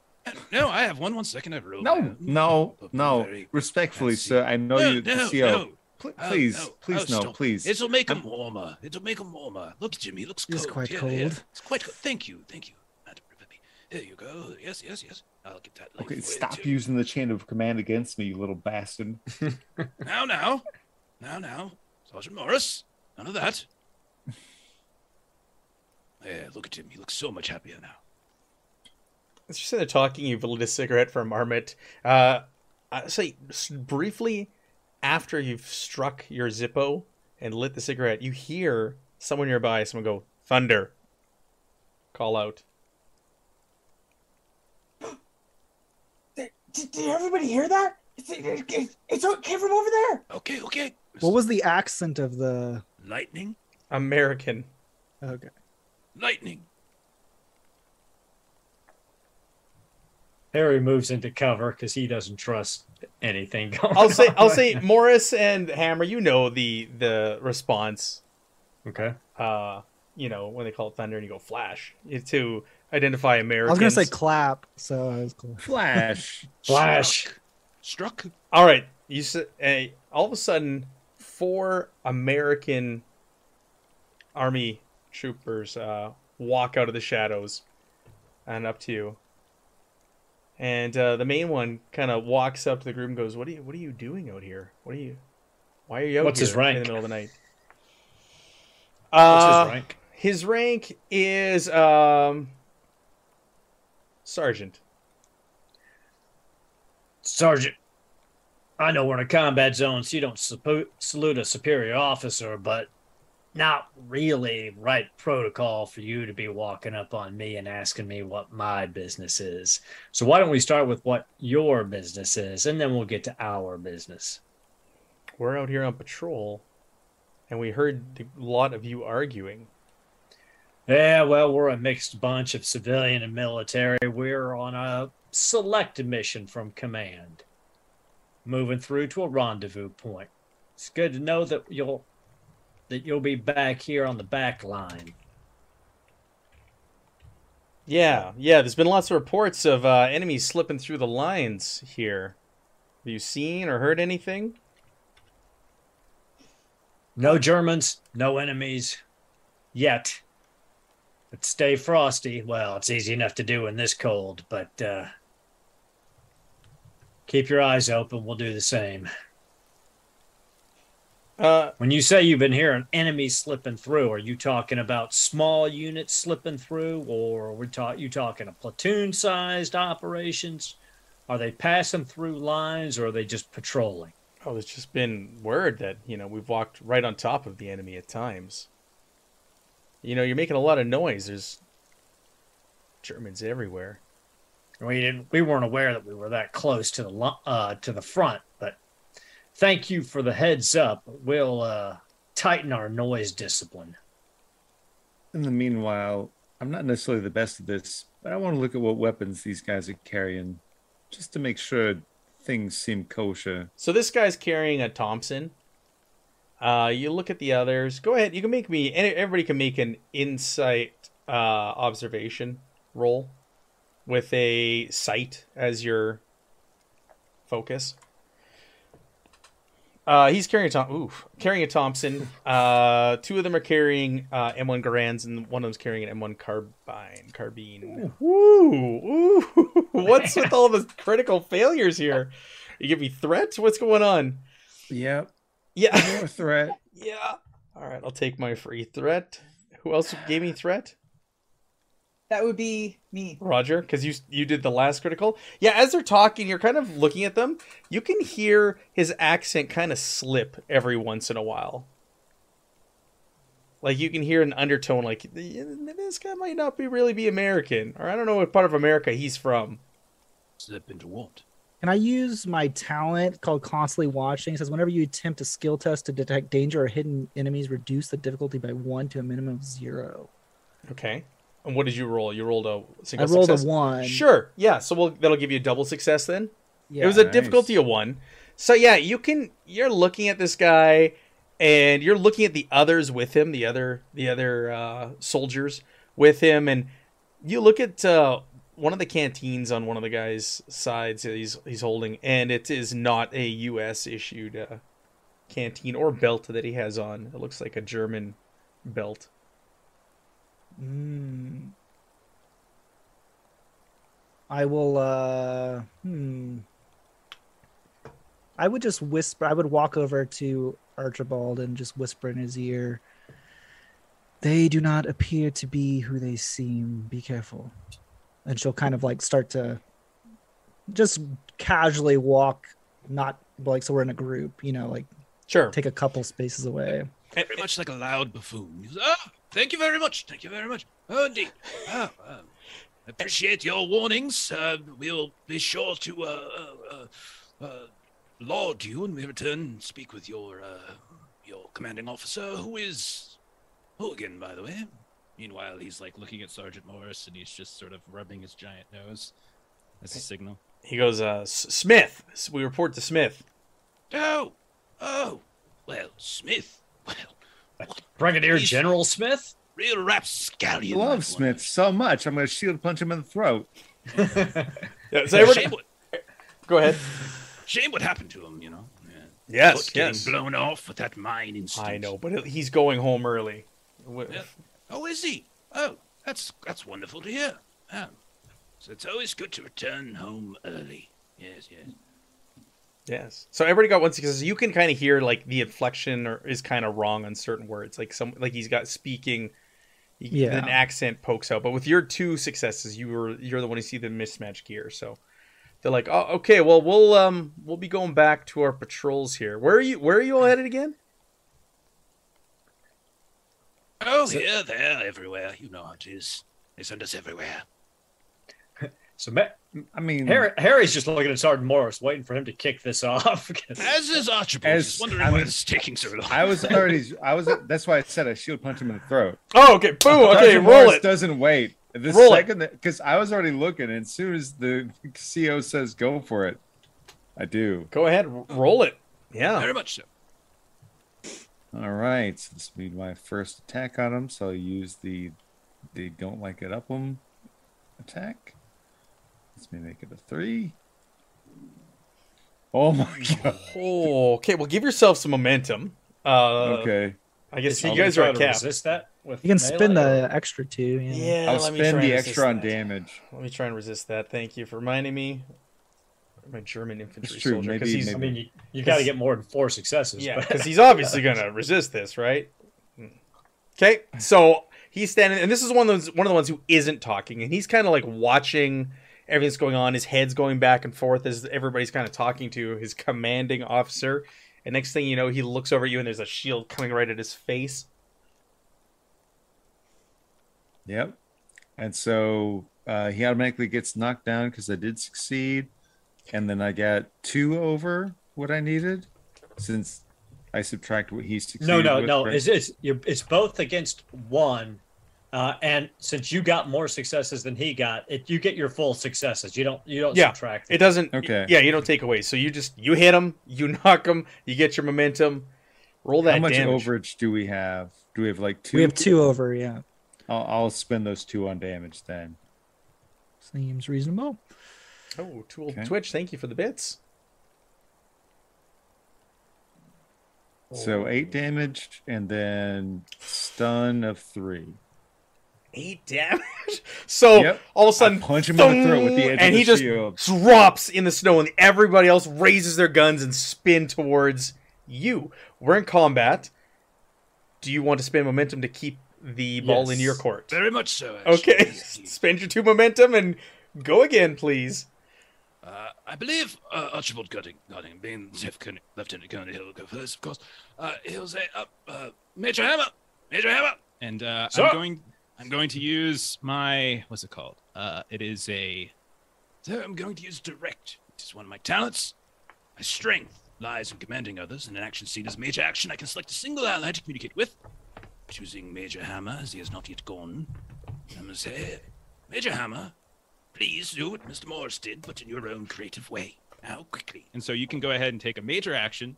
No, I have one. One second, I have rolled. No, oh, no, no. Respectfully, fancy. sir. I know no, you, no, the CO. no. Pl- Oh, please, no. please, Oh, no, stop. please. It'll make him warmer. It'll make him warmer. Look at him. He looks He is quite Here, cold. here. It's quite cold. Thank you. Thank you. Madam Riverby. Here you go. Yes, yes, yes. I'll get that. Okay, stop too. using the chain of command against me, you little bastard. Now, now. Now, now. Sergeant Morris. None of that. Yeah, look at him. He looks so much happier now. As you said talking, you've lit a cigarette for a marmot. Uh, I say briefly after you've struck your Zippo and lit the cigarette, you hear someone nearby. Someone go thunder. Call out. Did, did everybody hear that? It's, it, it, it's it came from over there. Okay, okay. What was the accent of the? Lightning? American. Okay. Lightning. Harry moves into cover because he doesn't trust anything going I'll say on I'll say. Morris and Hammer, you know the the response. Okay. Uh, you know, when they call it thunder and you go flash. To identify Americans. I was gonna say clap, so I was cool. Flash. Flash. Struck. All right, you said uh, all of a sudden four American army troopers uh, walk out of the shadows and up to you. And uh, the main one kind of walks up to the group and goes, "What are you? What are you doing out here? What are you? Why are you out What's here his rank? in the middle of the night?" What's Uh, his rank? His rank is um, sergeant. Sergeant, I know we're in a combat zone, so you don't salute a superior officer, but not really right protocol for you to be walking up on me and asking me what my business is. So why don't we start with what your business is, and then we'll get to our business. We're out here on patrol, and we heard a lot of you arguing. Yeah, well, we're a mixed bunch of civilian and military. We're on a select mission from command, moving through to a rendezvous point. It's good to know that you'll that you'll be back here on the back line. Yeah, yeah. There's been lots of reports of uh, enemies slipping through the lines here. Have you seen or heard anything? No Germans, no enemies yet. But stay frosty. Well, it's easy enough to do in this cold, but uh, keep your eyes open. We'll do the same. Uh, When you say you've been hearing enemies slipping through, are you talking about small units slipping through, or are we talk you talking a platoon-sized operations? Are they passing through lines, or are they just patrolling? oh, there's just been word that you know we've walked right on top of the enemy at times. You know, you're making a lot of noise. There's Germans everywhere. We didn't. We weren't aware that we were that close to the uh, to the front, but thank you for the heads up. We'll uh, tighten our noise discipline. In the meanwhile, I'm not necessarily the best at this, but I want to look at what weapons these guys are carrying, just to make sure things seem kosher. So this guy's carrying a Thompson. Uh, you look at the others. Go ahead. You can make me. any- Everybody can make an insight uh, observation roll with a sight as your focus. Uh, he's carrying a Tom- oof, carrying a Thompson. Uh, two of them are carrying uh, M1 Garands, and one of them's carrying an M1 carbine. Carbine. Ooh, ooh. What's with all the critical failures here? You give me threats? What's going on? Yep, Yeah. more threat. yeah. All right, I'll take my free threat. Who else gave me threat? That would be me. Roger, because you you did the last critical. Yeah, as they're talking, you're kind of looking at them. You can hear his accent kind of slip every once in a while. Like you can hear an undertone, like this guy might not be really be American, or I don't know what part of America he's from. Slip into what? Can I use my talent called Constantly Watching? It says whenever you attempt a skill test to detect danger or hidden enemies, reduce the difficulty by one to a minimum of zero. Okay, and what did you roll? You rolled a single success. I rolled success? a one. Sure, yeah. So we'll, that'll give you a double success then. Yeah. it was a Nice. difficulty of one. So yeah, you can you're looking at this guy and you're looking at the others with him, the other the other uh, soldiers with him, and you look at uh, one of the canteens on one of the guys' sides that he's he's holding, and it is not a U.S. issued uh, canteen or belt that he has on. It looks like a German belt. Mm. I will uh hmm. I would just whisper I would walk over to Archibald and just whisper in his ear. They do not appear to be who they seem. Be careful. And she'll kind of like start to just casually walk, not like so we're in a group, you know, like Sure. take a couple spaces away. And- Very much like a loud buffoon. Ah, thank you very much. Thank you very much. Oh, indeed. Ah, uh, appreciate your warnings. Uh, we'll be sure to uh, uh, uh, laud you when we return and speak with your uh, your commanding officer, who is Hooligan, by the way. Meanwhile, he's like looking at Sergeant Morris and he's just sort of rubbing his giant nose as a signal. He goes, uh, Smith. We report to Smith. Oh, oh, well, Smith. Well, Brigadier He's- General Smith. real I love Smith one. so much. I'm going to shield punch him in the throat. Yeah, so everybody, shame, what, go ahead. shame what happened to him, you know. Yeah. Yes, Foot getting yes. blown off with that mine instinct. I know, but he's going home early. Yeah. Oh, is he? Oh, that's that's wonderful to hear. Oh. So it's always good to return home early. Yes, yes. Yes. So everybody got one success. You can kind of hear like the inflection or is kind of wrong on certain words. Like some like he's got speaking he- Yeah. an accent pokes out. But with your two successes, you were you're the one who see the mismatch gear. So they're like, "Oh, okay. Well, we'll um we'll be going back to our patrols here. Where are you where are you all headed again?" Oh, here, there, everywhere. You know how it is. They send us everywhere. So Ma- I mean, Harry, Harry's just looking at Sergeant Morris, waiting for him to kick this off. As is Archibald. As- Just wondering I why mean, it's taking so long. I was already, I was, that's why I said I shield punch him in the throat. Oh, okay. Boo. Okay, Sergeant roll Morris it. doesn't wait. The Roll it. second because I was already looking, and as soon as the CO says go for it, I do. Go ahead. Roll it. Yeah. Very much so. All right, so this will be my first attack on him. So I'll use the the don't like it up him attack. Let's me make it a three. Oh my god. Oh, okay. Well, give yourself some momentum. Uh, Okay. I guess you guys are try at cap. Resist that with You can spin melee, or- the extra two. Yeah. Yeah. I'll let me spend try and the resist extra on that. damage. Let me try and resist that. Thank you for reminding me. My German infantry true, soldier, because maybe- he's I maybe- mean, you, you got to get more than four successes. yeah, because he's obviously gonna resist this, right? Okay, so he's standing, and this is one of those one of the ones who isn't talking, and he's kind of like watching everything that's going on. His head's going back and forth as everybody's kind of talking to his commanding officer. And next thing you know, he looks over at you, and there's a shield coming right at his face. Yep. And so uh, he automatically gets knocked down because I did succeed, and then I got two over what I needed, since I subtract what he succeeded. no, no, with, no. right? It's it's you're, it's both against one, uh, and since you got more successes than he got, it you get your full successes. You don't you don't Yeah, subtract. It doesn't. Okay. Yeah, you don't take away. So you just you hit him, you knock him, you get your momentum. Roll that How much damage. overage do we have? Do we have like two? We have two over. Yeah. I'll, I'll spend those two on damage then. Seems reasonable. Oh, Tool Okay. Twitch, thank you for the bits. So eight damage and then stun of three. Eight damage. So Yep. all of a sudden, punch him in the throat with the edge and of he the just shield. drops in the snow, and everybody else raises their guns and spin towards you. We're in combat. Do you want to spend momentum to keep the ball in your court? Very much so. actually. Okay, spend your two momentum and go again, please. Uh, I believe uh, Archibald Godding, Godding, being Lieutenant Lieutenant Colonel, he'll go first, of course. Uh, he'll say, uh, uh, Major Hammer, Major Hammer. and uh, I'm going. I'm going to use my what's it called? Uh, it is a So I'm going to use direct. It is one of my talents. My strength lies in commanding others. In an action scene as major action, I can select a single ally to communicate with. Choosing Major Hammer, as he has not yet gone. Going to say, Major Hammer, please do what Mr. Morris did, but in your own creative way. Now, quickly. and so you can go ahead and take a major action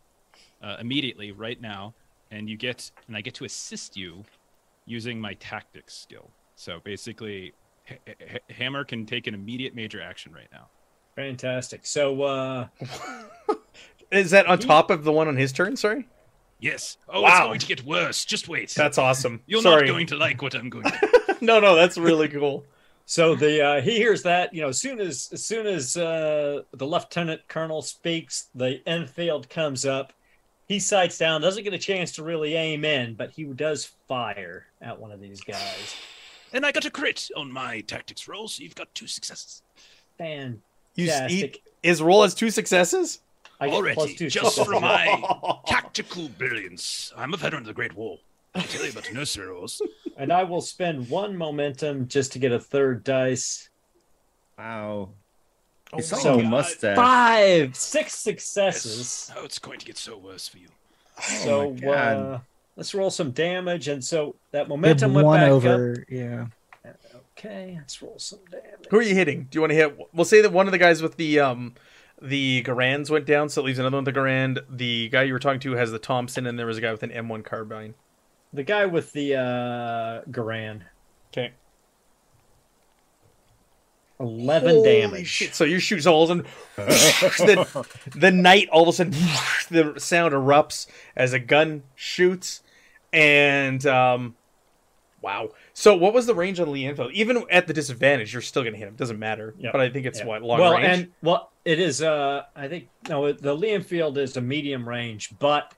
uh, immediately right now, and you get and I get to assist you using my tactics skill. So basically, H- H- Hammer can take an immediate major action right now. Fantastic. So uh, Is that on top of the one on his turn? Sorry, Yes. Oh, Wow. it's going to get worse. Just wait. that's awesome. You're Sorry. not going to like what I'm going to no, no, that's really cool. So the uh, he hears that you know as soon as as soon as uh, the lieutenant colonel speaks, the Enfield comes up. He sights down, doesn't get a chance to really aim in, but he does fire at one of these guys. And I got a crit on my tactics roll, so you've got two successes. Fantastic! You s- he, his roll has two successes. I get Already, plus two just successes. from my tactical brilliance. I'm a veteran of the Great War. I can tell you about nursery rolls. and I will spend one momentum just to get a third dice. Wow. Oh He's my all God. mustache. Five, six successes. Oh, it's going to get so worse for you. Oh so my God. uh, let's roll some damage. And so that momentum went one back over. Yeah. Okay, let's roll some damage. Who are you hitting? Do you want to hit? We'll say that one of the guys with the um the Garands went down, so it leaves another one with the Garand. The guy you were talking to has the Thompson, and there was a guy with an M1 carbine. The guy with the uh Garan. Okay. 11 damage. Shit, so you shoot all of a sudden, the, the night all of a sudden the sound erupts as a gun shoots, and um, wow. So what was the range on Lee Enfield? Even at the disadvantage, you're still gonna hit him. Doesn't matter. Yep. But I think it's Yeah. what long well, range. and well, it is. Uh, I think no, the Lee Enfield is a medium range, but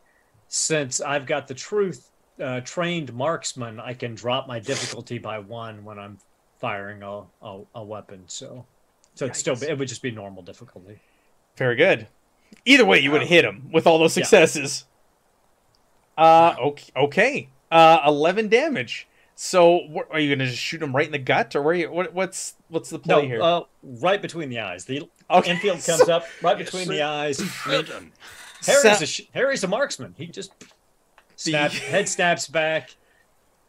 since I've got the truth uh, trained marksman, I can drop my difficulty by one when I'm firing a a, a weapon. So, so it's still it would just be normal difficulty. Very good. Either way, you would have hit him with all those Yeah. successes. Uh, okay, okay. Uh, eleven damage. So, what, are you gonna just shoot him right in the gut, or where? You, what, what's what's the play No, here? uh, right between the eyes. The okay. Enfield comes so- up right between sir. the eyes. Harry's so- a sh- Harry's a marksman. He just snap, head snaps back,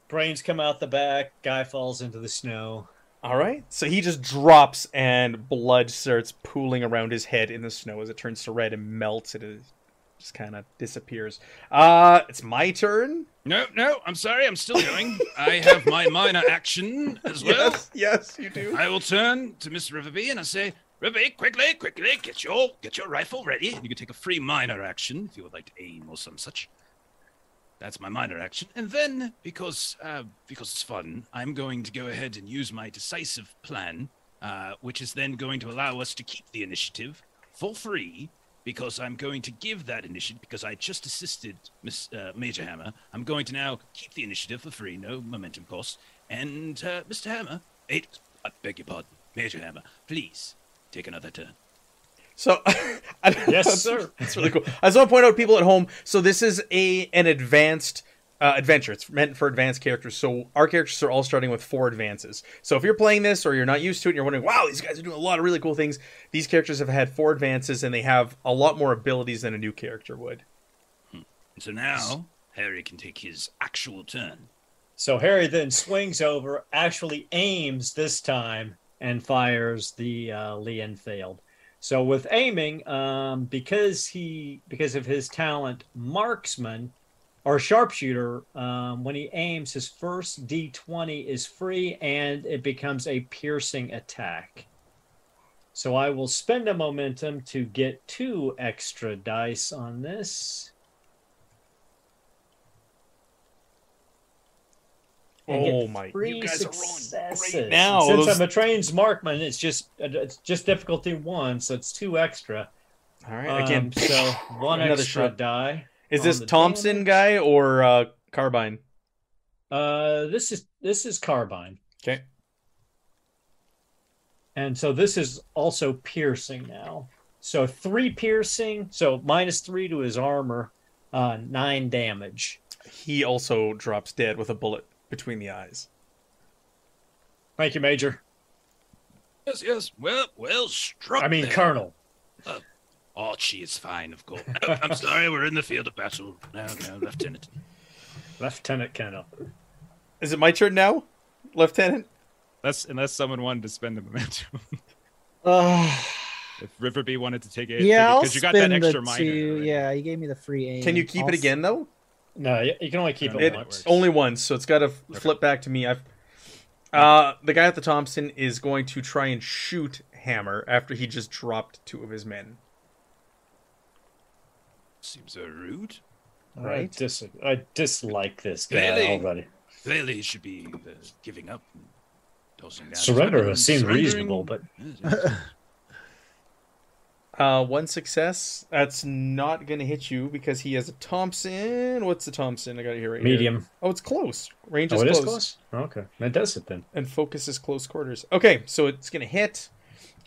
brains come out the back, guy falls into the snow. All right. So he just drops, and blood starts pooling around his head in the snow as it turns to red and melts. It is- just kind of disappears. Uh, it's my turn. No, no, I'm sorry, I'm still going. I have my minor action as well. Yes, yes, you do. I will turn to Miss Riverby and I say, Riverby, quickly, quickly, get your get your rifle ready. You can take a free minor action if you would like to aim or some such. That's my minor action. And then, because uh, because it's fun, I'm going to go ahead and use my decisive plan, uh, which is then going to allow us to keep the initiative for free. Because I'm going to give that initiative because I just assisted Miss uh, Major Hammer. I'm going to now keep the initiative for free, no momentum cost. And uh, Mr. Hammer, eight, I beg your pardon, Major Hammer, please take another turn. So, Yes, sir. That's really cool. I just want to point out, to people at home. So this is a an advanced uh, adventure. It's meant for advanced characters. So our characters are all starting with four advances. So if you're playing this or you're not used to it, and you're wondering, wow, these guys are doing a lot of really cool things. These characters have had four advances, and they have a lot more abilities than a new character would. So now Harry can take his actual turn. So Harry then swings over, actually aims this time, and fires the uh, Lee Enfield. So with aiming, um, because he because of his talent, marksman or sharpshooter, um, when he aims, his first D20 is free, and it becomes a piercing attack. So I will spend a momentum to get two extra dice on this. And get Oh my! three You guys are rolling successes. great now. Since Those- I'm a trained marksman, it's just it's just difficulty one, so it's two extra. All right, again. Um, so one another extra shot. die. is this Thompson damage. guy or uh, Carbine? Uh, this is this is carbine, Okay. and so this is also piercing now. So three piercing, so minus three to his armor, uh, nine damage. He also drops dead with a bullet between the eyes. Thank you, Major. Yes, yes. Well, well struck. I mean, there. Colonel. Archie is fine, of course. No, I'm sorry, we're in the field of battle. No, no, Lieutenant. Lieutenant Colonel. Is it my turn now, Lieutenant? Unless unless someone wanted to spend the momentum. Uh, if Riverby wanted to take it, yeah, because you got that extra minor. two. right? Yeah, you gave me the free aim. Can you keep I'll it again though? No, you, you can only keep it it- once. It's only once, so it's got to flip back to me. I've uh, the guy at the Thompson is going to try and shoot Hammer after he just dropped two of his men. Seems so rude. I, Right. dis- I dislike this guy Really? already. Clearly, he should be uh, giving up. and tossing down his Surrender seems reasonable, but Yes, yes. Uh, one success. That's not going to hit you because he has a Thompson. What's the Thompson? I got it here right here. medium. Oh, it's close. Range Oh, is it close. is close. Okay, that does it then. And focus is close quarters. Okay, so it's going to hit.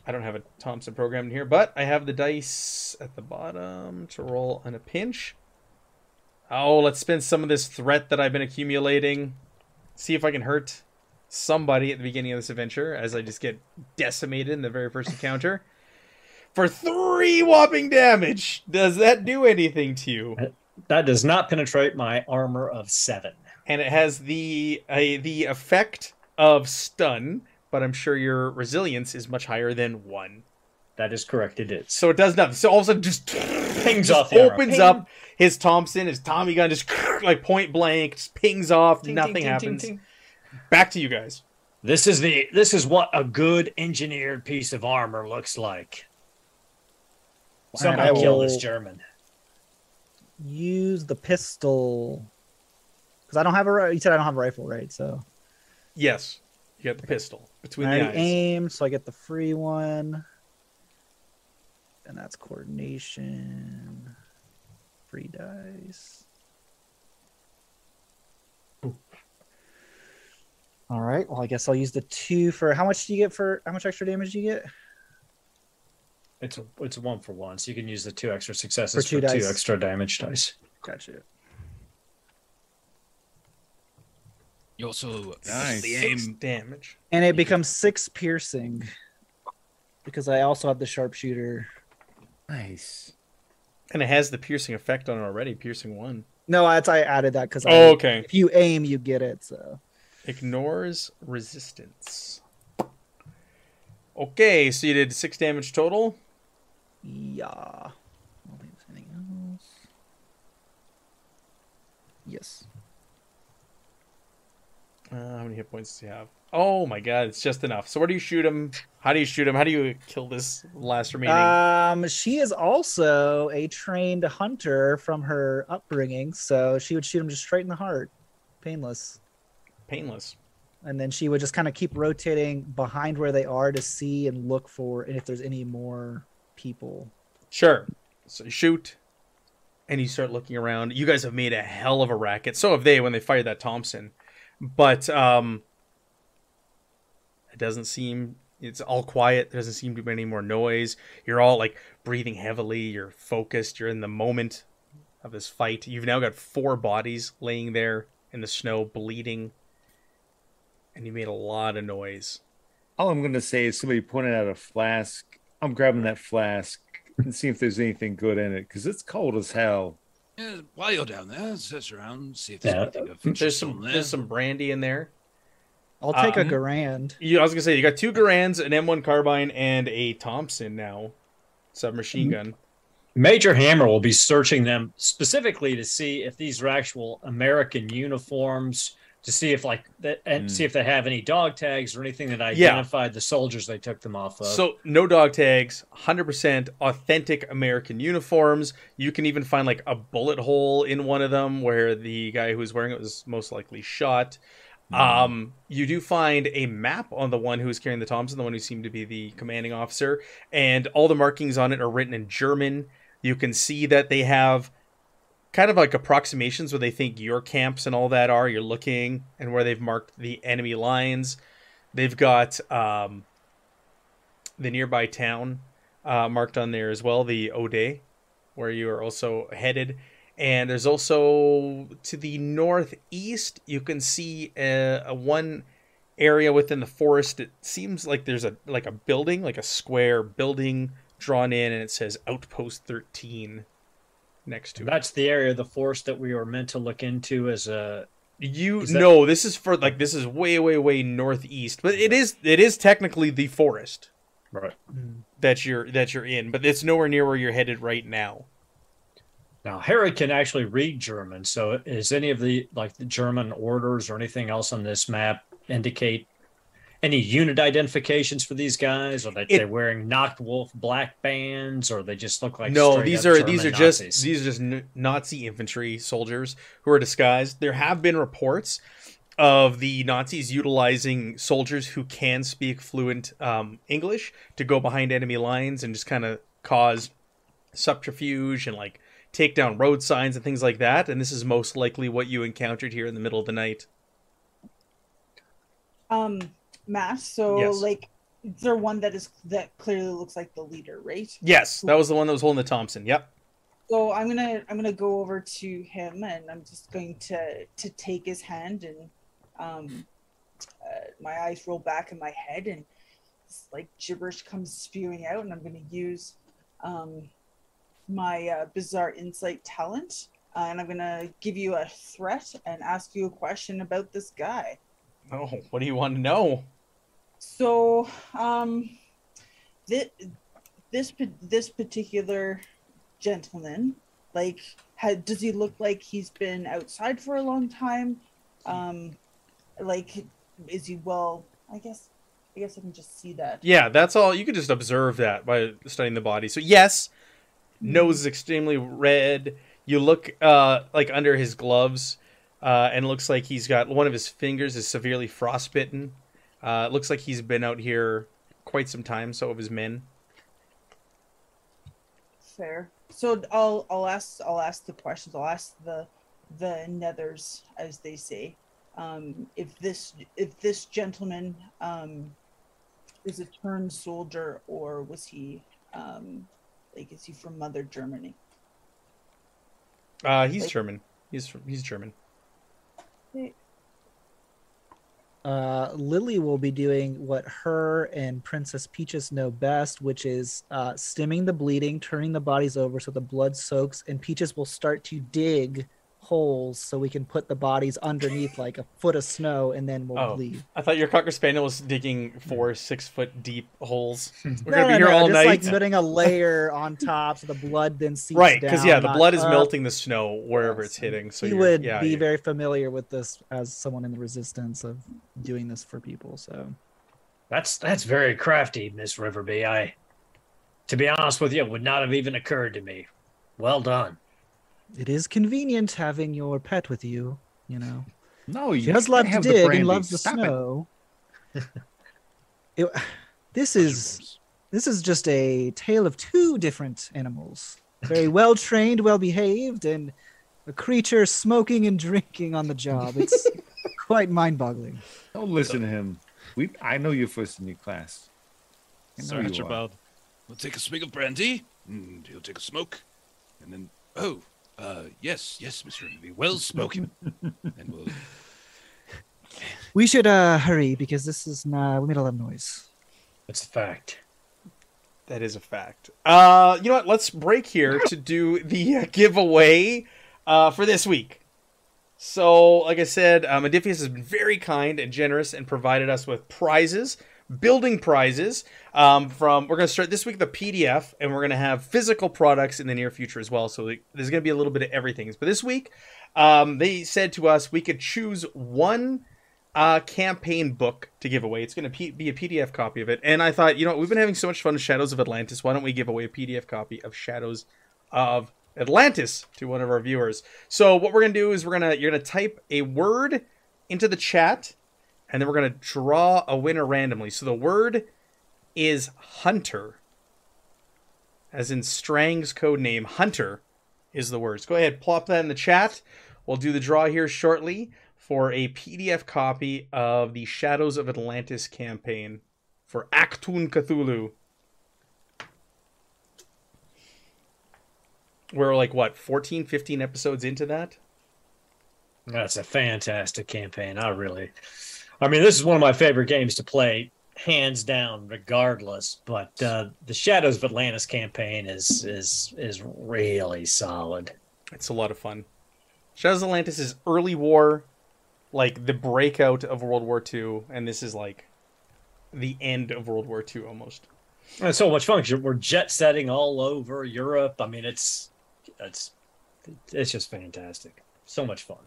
I don't have a Thompson programmed here, but I have the dice at the bottom to roll on a pinch. Oh, let's spend some of this threat that I've been accumulating. See if I can hurt somebody at the beginning of this adventure as I just get decimated in the very first encounter. For three whopping damage. Does that do anything to you? that does not penetrate my armor of seven. and it has the a the effect of stun, but I'm sure your resilience is much higher than one. That is correct. It is. So it does nothing. So all of a sudden, just Pings just off the opens Ping. up his Thompson, his Tommy gun, just like point blank, just pings off. Ting, nothing ting, ting, happens. ting, ting. Back to you guys. This is the this is what a good engineered piece of armor looks like. Someone I kill this German. Use the pistol. Because I don't have a. You said I don't have a rifle, right? So Yes, you got the pistol between I the eyes. aim, so I get the free one. And that's coordination. Free dice. All right. Well, I guess I'll use the two for how much do you get for how much extra damage do you get? It's a, it's a one for one, so you can use the two extra successes For for two two, extra damage dice. Gotcha. You also uh, Nice. the Six aim. damage. And it becomes six piercing because I also have the sharpshooter. Nice. And it has the piercing effect on it already, piercing one. No, that's I added that because Oh, okay. if you aim, you get it. So Ignores resistance. Okay, so you did six damage total. Yeah. I don't think there's anything else. Yes. Uh, how many hit points does he have? Oh my god, it's just enough. So where do you shoot him? How do you shoot him? How do you kill this last remaining? Um, she is also a trained hunter from her upbringing, so she would shoot him just straight in the heart, painless. Painless. And then she would just kind of keep rotating behind where they are to see and look for and if there's any more people. Sure. So you shoot, and you start looking around. You guys have made a hell of a racket. So have they when they fired that Thompson. But um, it doesn't seem. It's all quiet. There doesn't seem to be any more noise. You're all like breathing heavily. You're focused. You're in the moment of this fight. You've now got four bodies laying there in the snow, bleeding, and you made a lot of noise. All I'm going to say is somebody pointed out a flask. I'm grabbing that flask and see if there's anything good in it because it's cold as hell. Yeah, while you're down there, search around, see if there's Yeah. anything of There's some there. there's some brandy in there. I'll take a Um, Garand. You, I was gonna say you got two Garands, an M1 carbine, and a Thompson now, submachine gun. Major Hammer will be searching them specifically to see if these are actual American uniforms, to see if like that, and Hmm. see if they have any dog tags or anything that Yeah. identified the soldiers they took them off of. So no dog tags, hundred percent authentic American uniforms. You can even find like a bullet hole in one of them where the guy who was wearing it was most likely shot. Um, you do find a map on the one who was carrying the Thompson, the one who seemed to be the commanding officer, and all the markings on it are written in German. You can see that they have kind of like approximations where they think your camps and all that are. You're looking and where they've marked the enemy lines. They've got um, the nearby town uh, marked on there as well, the Ode, where you are also headed. And there's also to the northeast, you can see a, a one area within the forest. It seems like there's a like a building, like a square building drawn in, and it says Outpost 13 next to it. that's the area of the forest that we were meant to look into as a You Is that- no, this is for like this is way, way, way northeast, but it is it is technically the forest right. that you're that you're in, but it's nowhere near where you're headed right now. Now Harry can actually read German, so is any of the like the German orders or anything else on this map indicate any unit identifications for these guys? Are they It- they wearing Nachtwolf black bands, or they just look like no, these up are these are German just these are just Nazi infantry soldiers who are disguised. There have been reports of the Nazis utilizing soldiers who can speak fluent um, English to go behind enemy lines and just kind of cause subterfuge and like take down road signs and things like that. And this is most likely what you encountered here in the middle of the night. Um, Mass. So Yes. like, is there one that is that clearly looks like the leader, right? Yes, that was the one that was holding the Thompson. Yep. So I'm gonna I'm gonna go over to him and I'm just going to to take his hand and um uh, my eyes roll back in my head and this, like gibberish comes spewing out and I'm gonna use um my uh, bizarre insight talent uh, and I'm gonna give you a threat and ask you a question about this guy. Oh, what do you want to know? So, um, this this this particular gentleman, like, had does he look like he's been outside for a long time? Um, like, is he well? I guess, I guess I can just see that. Yeah, that's all. You can just observe that by studying the body. So yes, nose is extremely red. You look uh, like under his gloves, uh, and looks like he's got one of his fingers is severely frostbitten. Uh, it looks like he's been out here quite some time. So have his men. Fair. So I'll I'll ask I'll ask the questions. I'll ask the the nethers as they say. Um, if this if this gentleman um, is a turned soldier or was he um, like is he from Mother Germany? Uh, he's Like- German. He's from, he's German. Uh, Lily will be doing what her and Princess Peaches know best, which is uh, stemming the bleeding, turning the bodies over so the blood soaks, and Peaches will start to dig holes so we can put the bodies underneath like a foot of snow, and then we'll Oh. bleed. I thought your cocker spaniel was digging four six foot deep holes. We're No, gonna be no, here no, all just night. like putting a layer on top so the blood then seeps right, because yeah, the not blood is up. melting the snow wherever it's hitting. So he you're- would yeah, be you- very familiar with this as someone in the resistance of doing this for people. So That's that's very crafty, Miss Riverby. I, to be honest with you, it would not have even occurred to me. Well done. It is convenient having your pet with you. You know, No, she you does love to dig and loves the Stop snow. It- this is this is just a tale of two different animals, very well trained, well behaved, and a creature smoking and drinking on the job. It's quite mind-boggling. Don't listen to him. We, I know you're first in your class. I know Sir you are. Archibald will take a swig of brandy, mm, and he'll take a smoke, and then, oh, uh, yes, yes, Mr. Riverby, well spoken. and we'll, We should uh, hurry because this is uh, we made a lot of noise. That's a fact. That is a fact. Uh, you know what? Let's break here to do the uh, giveaway uh, for this week. So, like I said, uh, Modiphius has been very kind and generous and provided us with prizes, building prizes. Um, from we're going to start this week the PDF, and we're going to have physical products in the near future as well. So there's going to be a little bit of everything. But this week, um, they said to us we could choose one uh, campaign book to give away. It's going to P- be a PDF copy of it. And I thought, you know, we've been having so much fun with Shadows of Atlantis. Why don't we give away a PDF copy of Shadows of Atlantis to one of our viewers? So what we're going to do is we're going to you're going to type a word into the chat and then we're going to draw a winner randomly. So the word is hunter. As in Strang's code name Hunter is the words. Go ahead, plop that in the chat. We'll do the draw here shortly for a PDF copy of the Shadows of Atlantis campaign for Achtung Cthulhu. We're like, what, 14, 15 episodes into that? That's a fantastic campaign. I really, I mean, this is one of my favorite games to play, hands down, regardless. But uh, the Shadows of Atlantis campaign is is is really solid. It's a lot of fun. Shadows of Atlantis is early war, like the breakout of World War II, and this is like the end of World War II almost. And it's so much fun we're jet setting all over Europe. I mean, it's it's it's just fantastic. So much fun.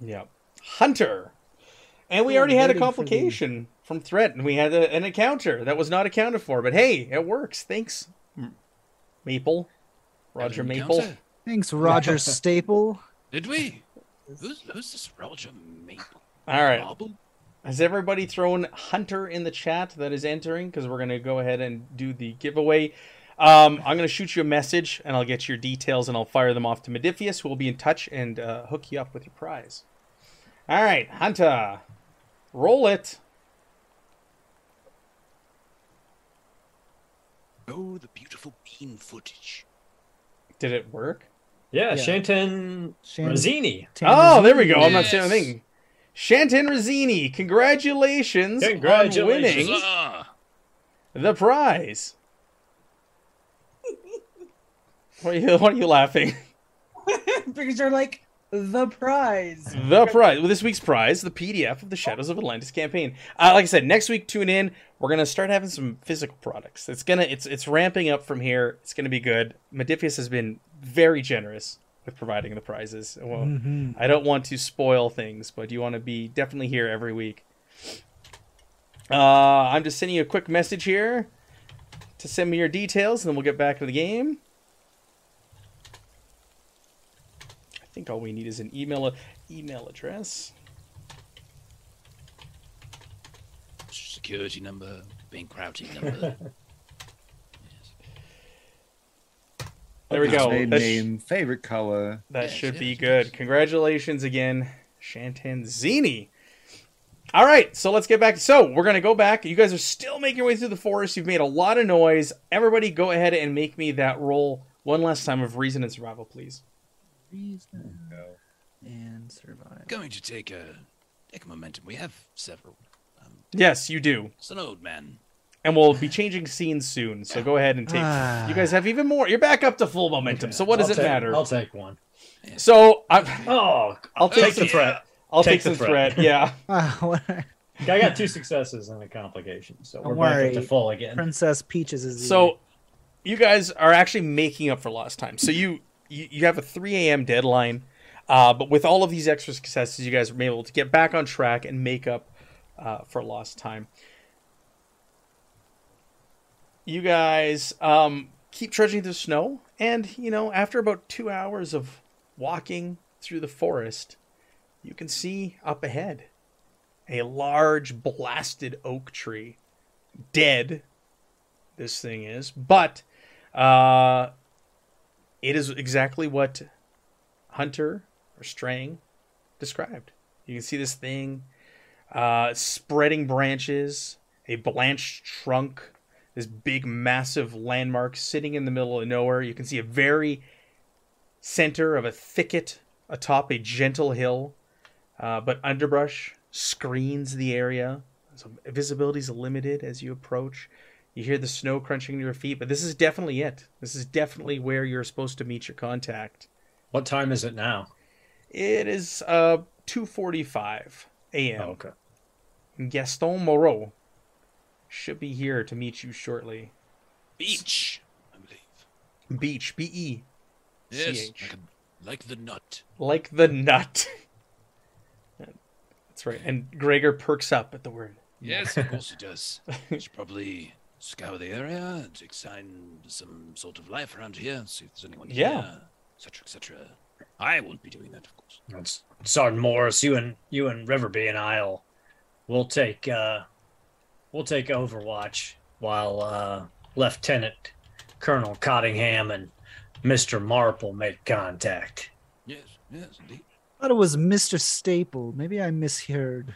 Yeah. Hunter. And we Yeah, already had a waiting for the- complication from threat, and we had a, an encounter that was not accounted for. But hey, it works. Thanks, Maple. Roger Maple. encounter? Thanks, Roger Staple. Did we? Who's, who's this Roger Maple? All right. Marble? Has everybody thrown Hunter in the chat that is entering? Because we're going to go ahead and do the giveaway. Um, I'm going to shoot you a message, and I'll get your details, and I'll fire them off to Modiphius, who will be in touch and uh, hook you up with your prize. All right, Hunter. Roll it. Oh, the beautiful bean footage. Did it work? Yeah, Yeah. Shanton Shan- Razzini. Oh, there we go. I'm not saying anything. Shantan Razzini, congratulations, Congratulations. on winning Huzzah! the prize. what, are you, what are you laughing? because you're like the prize. The prize, well, this week's prize, the PDF of the Shadows of Atlantis campaign. Uh, like I said, next week tune in. We're gonna start having some physical products. It's gonna, it's it's ramping up from here. It's gonna be good. Modiphius has been very generous with providing the prizes. Well, Mhm. I don't want to spoil things, but you want to be definitely here every week. Uh, I'm just sending you a quick message here to send me your details, and then we'll get back to the game. Think all we need is an email email address. Security number, bank routing number. There we go. Maiden That, sh- name, favorite color. that Yes, should yes, be yes. good. Congratulations again, Shantanzini. All right, so let's get back. So we're gonna go back. You guys are still making your way through the forest. You've made a lot of noise. Everybody, go ahead and make me that roll one last time of reason and survival, please. Reason and survive. Going to take a take a momentum. We have several. Um, Yes, you do, it's an old man. and we'll be changing scenes soon. So go ahead and take. Ah. You guys have even more. You're back up to full momentum. So what does I'll it take- matter? I'll take one. So I, Oh, I'll take take the some. threat. I'll take take the some threat. threat. Yeah. Ah, I got two successes and a complication, so Don't we're back up to full again. Princess Peaches is So, you guys are actually making up for lost time. So you you, you have a 3 a.m. deadline, uh, but with all of these extra successes, you guys were able to get back on track and make up uh, for lost time. You guys um, keep trudging through the snow, and you know after about two hours of walking through the forest, you can see up ahead a large blasted oak tree, dead this thing is, but uh, it is exactly what Hunter or Strang described. You can see this thing uh, spreading branches, a blanched trunk, this big, massive landmark sitting in the middle of nowhere. You can see a very center of a thicket atop a gentle hill, uh, but underbrush screens the area. So visibility is limited as you approach. You hear the snow crunching to your feet, but this is definitely it. This is definitely where you're supposed to meet your contact. What time is it now? It is uh 2:45 a.m. Oh, okay. Gaston Moreau should be here to meet you shortly. Beach, I believe. Beach, B E, Yes, like, a, like the nut. like the nut. That's right. And Gregor perks up at the word. Yes, of course it does. Should probably scour the area and take sign some sort of life around here, see if there's anyone here. Yeah. here, etc., etc. I won't be doing that, of course. That's Sergeant Morris. You and you and Riverby and I'll we'll take uh we'll take Overwatch while uh Lieutenant Colonel Cottingham and Mr. Marple make contact. Yes, yes, indeed. I thought it was Mr. Staple. Maybe I misheard.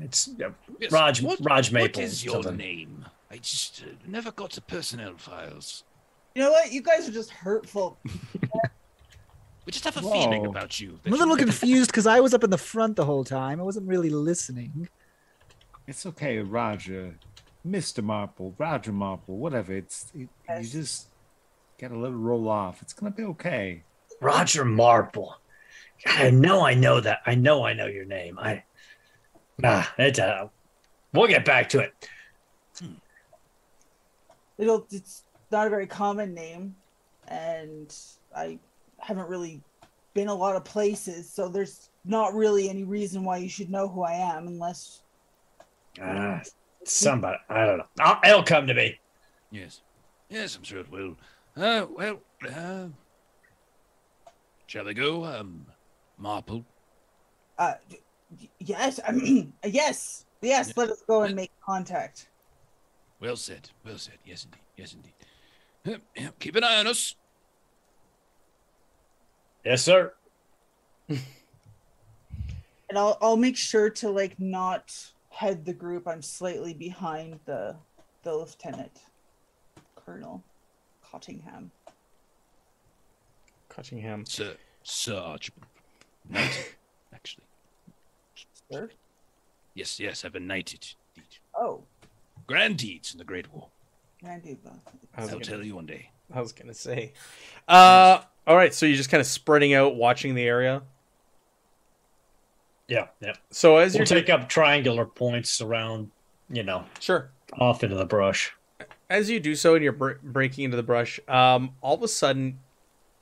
It's uh, Yes. Raj what, Raj Maple. What is your something. name? I just uh, never got to personnel files. You know what? You guys are just hurtful. We just have a feeling about you. I'm a little confused because I was up in the front the whole time. I wasn't really listening. It's okay, Roger, Mister Marple, Roger Marple, whatever. It's it, you just gotta let it roll off. It's gonna be okay. Roger Marple. I know I know that. I know I know your name. I ah, it's uh we'll get back to it. It'll, it's not a very common name, and I haven't really been a lot of places, so there's not really any reason why you should know who I am unless Uh, somebody I don't know. I'll, it'll come to me. Yes, yes, I'm sure it will. Uh, well, uh, shall I go? Um, Marple. uh yes I mean, yes yes let us go and make contact Well said. Well said. Yes, indeed. Yes, indeed. Keep an eye on us. Yes, sir. and I'll I'll make sure to like not head the group. I'm slightly behind the the lieutenant colonel Cottingham. Cottingham. Sir, Sir Archibald. Knighted, actually. Sir? Yes, yes, I've been knighted. Indeed. Oh, Grand deeds in the Great War. Randy. I was I'll gonna- tell you one day. I was gonna say. Uh, All right, so you're just kind of spreading out, watching the area. Yeah, yeah. So as We'll you're take up triangular points around, you know, sure, off into the brush. as you do so and you're br- breaking into the brush, um, all of a sudden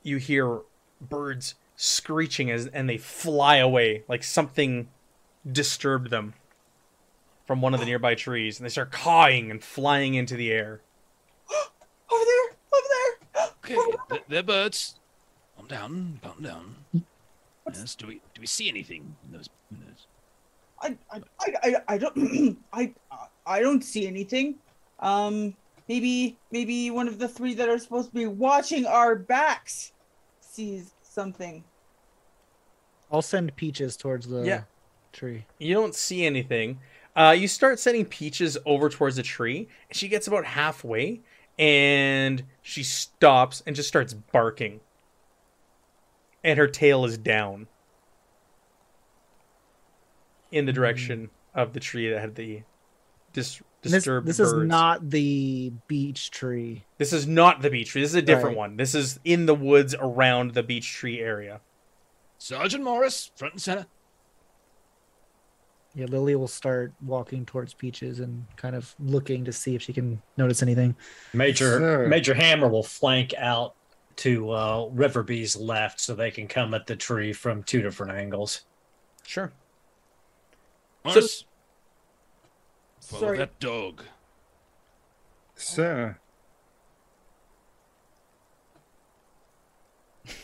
you hear birds screeching as and they fly away like something disturbed them from one of the nearby trees, and they start cawing and flying into the air. Over there, over there. Okay, th- they're birds. Calm down, calm down. Yes, do we do we see anything in those? In those? I, I, I, I- I don't, I, I don't see anything. Um, maybe, maybe one of the three that are supposed to be watching our backs sees something. I'll send peaches towards the Yeah. tree. You don't see anything. Uh, you start sending Peaches over towards the tree, and she gets about halfway, and she stops and just starts barking. And her tail is down in the direction of the tree that had the dis- This, disturbed this is not the beech tree. This is not the beech tree. This is a different Right. one. This is in the woods around the beech tree area. Sergeant Morris, front and center. Yeah, Lily will start walking towards Peaches and kind of looking to see if she can notice anything. Major Sir. Major Hammer will flank out to uh, Riverby's left so they can come at the tree from two different angles. Sure. Morris, follow Sorry. that dog. Sir.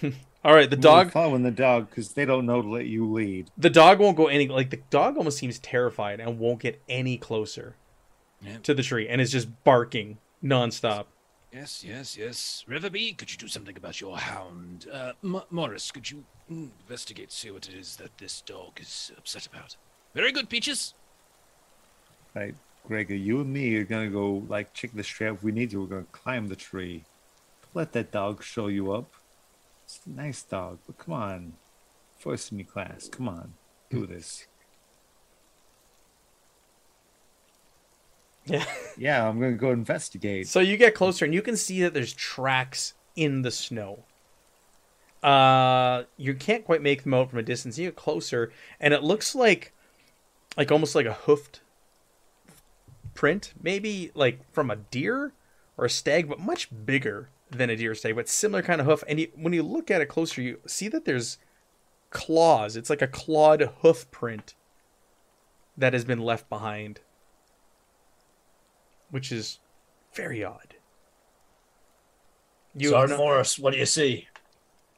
All right, the We're dog following the dog because they don't know to let you lead. the dog won't go any like the dog almost seems terrified and won't get any closer Yeah. to the tree and is just barking nonstop. Yes, yes, yes. Riverby, could you do something about your hound? Uh, M- Morris, could you investigate, see what it is that this dog is upset about? Very good, Peaches. Right, Gregor, you and me are gonna go like check the tree. If we need to, we're gonna climb the tree. Let that dog show you up. It's a nice dog, but come on. First in your class, come on. Do this. Yeah. Yeah, I'm gonna go investigate. So you get closer and you can see that there's tracks in the snow. Uh you can't quite make them out from a distance. You get closer and it looks like like almost like a hoofed print, maybe like from a deer or a stag, but much bigger than a deer or stag, but similar kind of hoof. And you, when you look at it closer, you see that there's claws. It's like a clawed hoof print that has been left behind, which is very odd. You have Sergeant no- Morris, what do you see?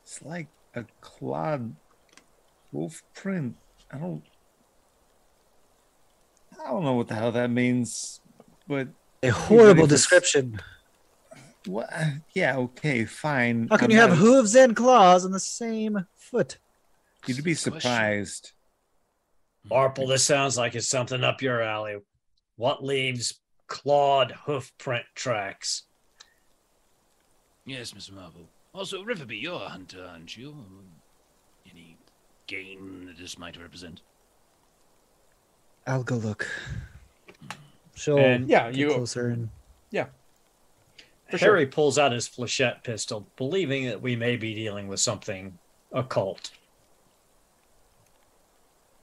It's like a clawed wolf print. I don't. I don't know what the hell that means, but A horrible description. What? Yeah, okay, fine. How can I'm you have not- hooves and claws on the same foot? You'd be surprised. Marple, this sounds like it's something up your alley. What leaves clawed hoof print tracks? Yes, Mr. Marvel. Also, Riverby, you're a hunter, aren't you? Any game that this might represent? I'll go look. She'll And- Yeah, get you- closer and For sure. Harry pulls out his flechette pistol, believing that we may be dealing with something occult.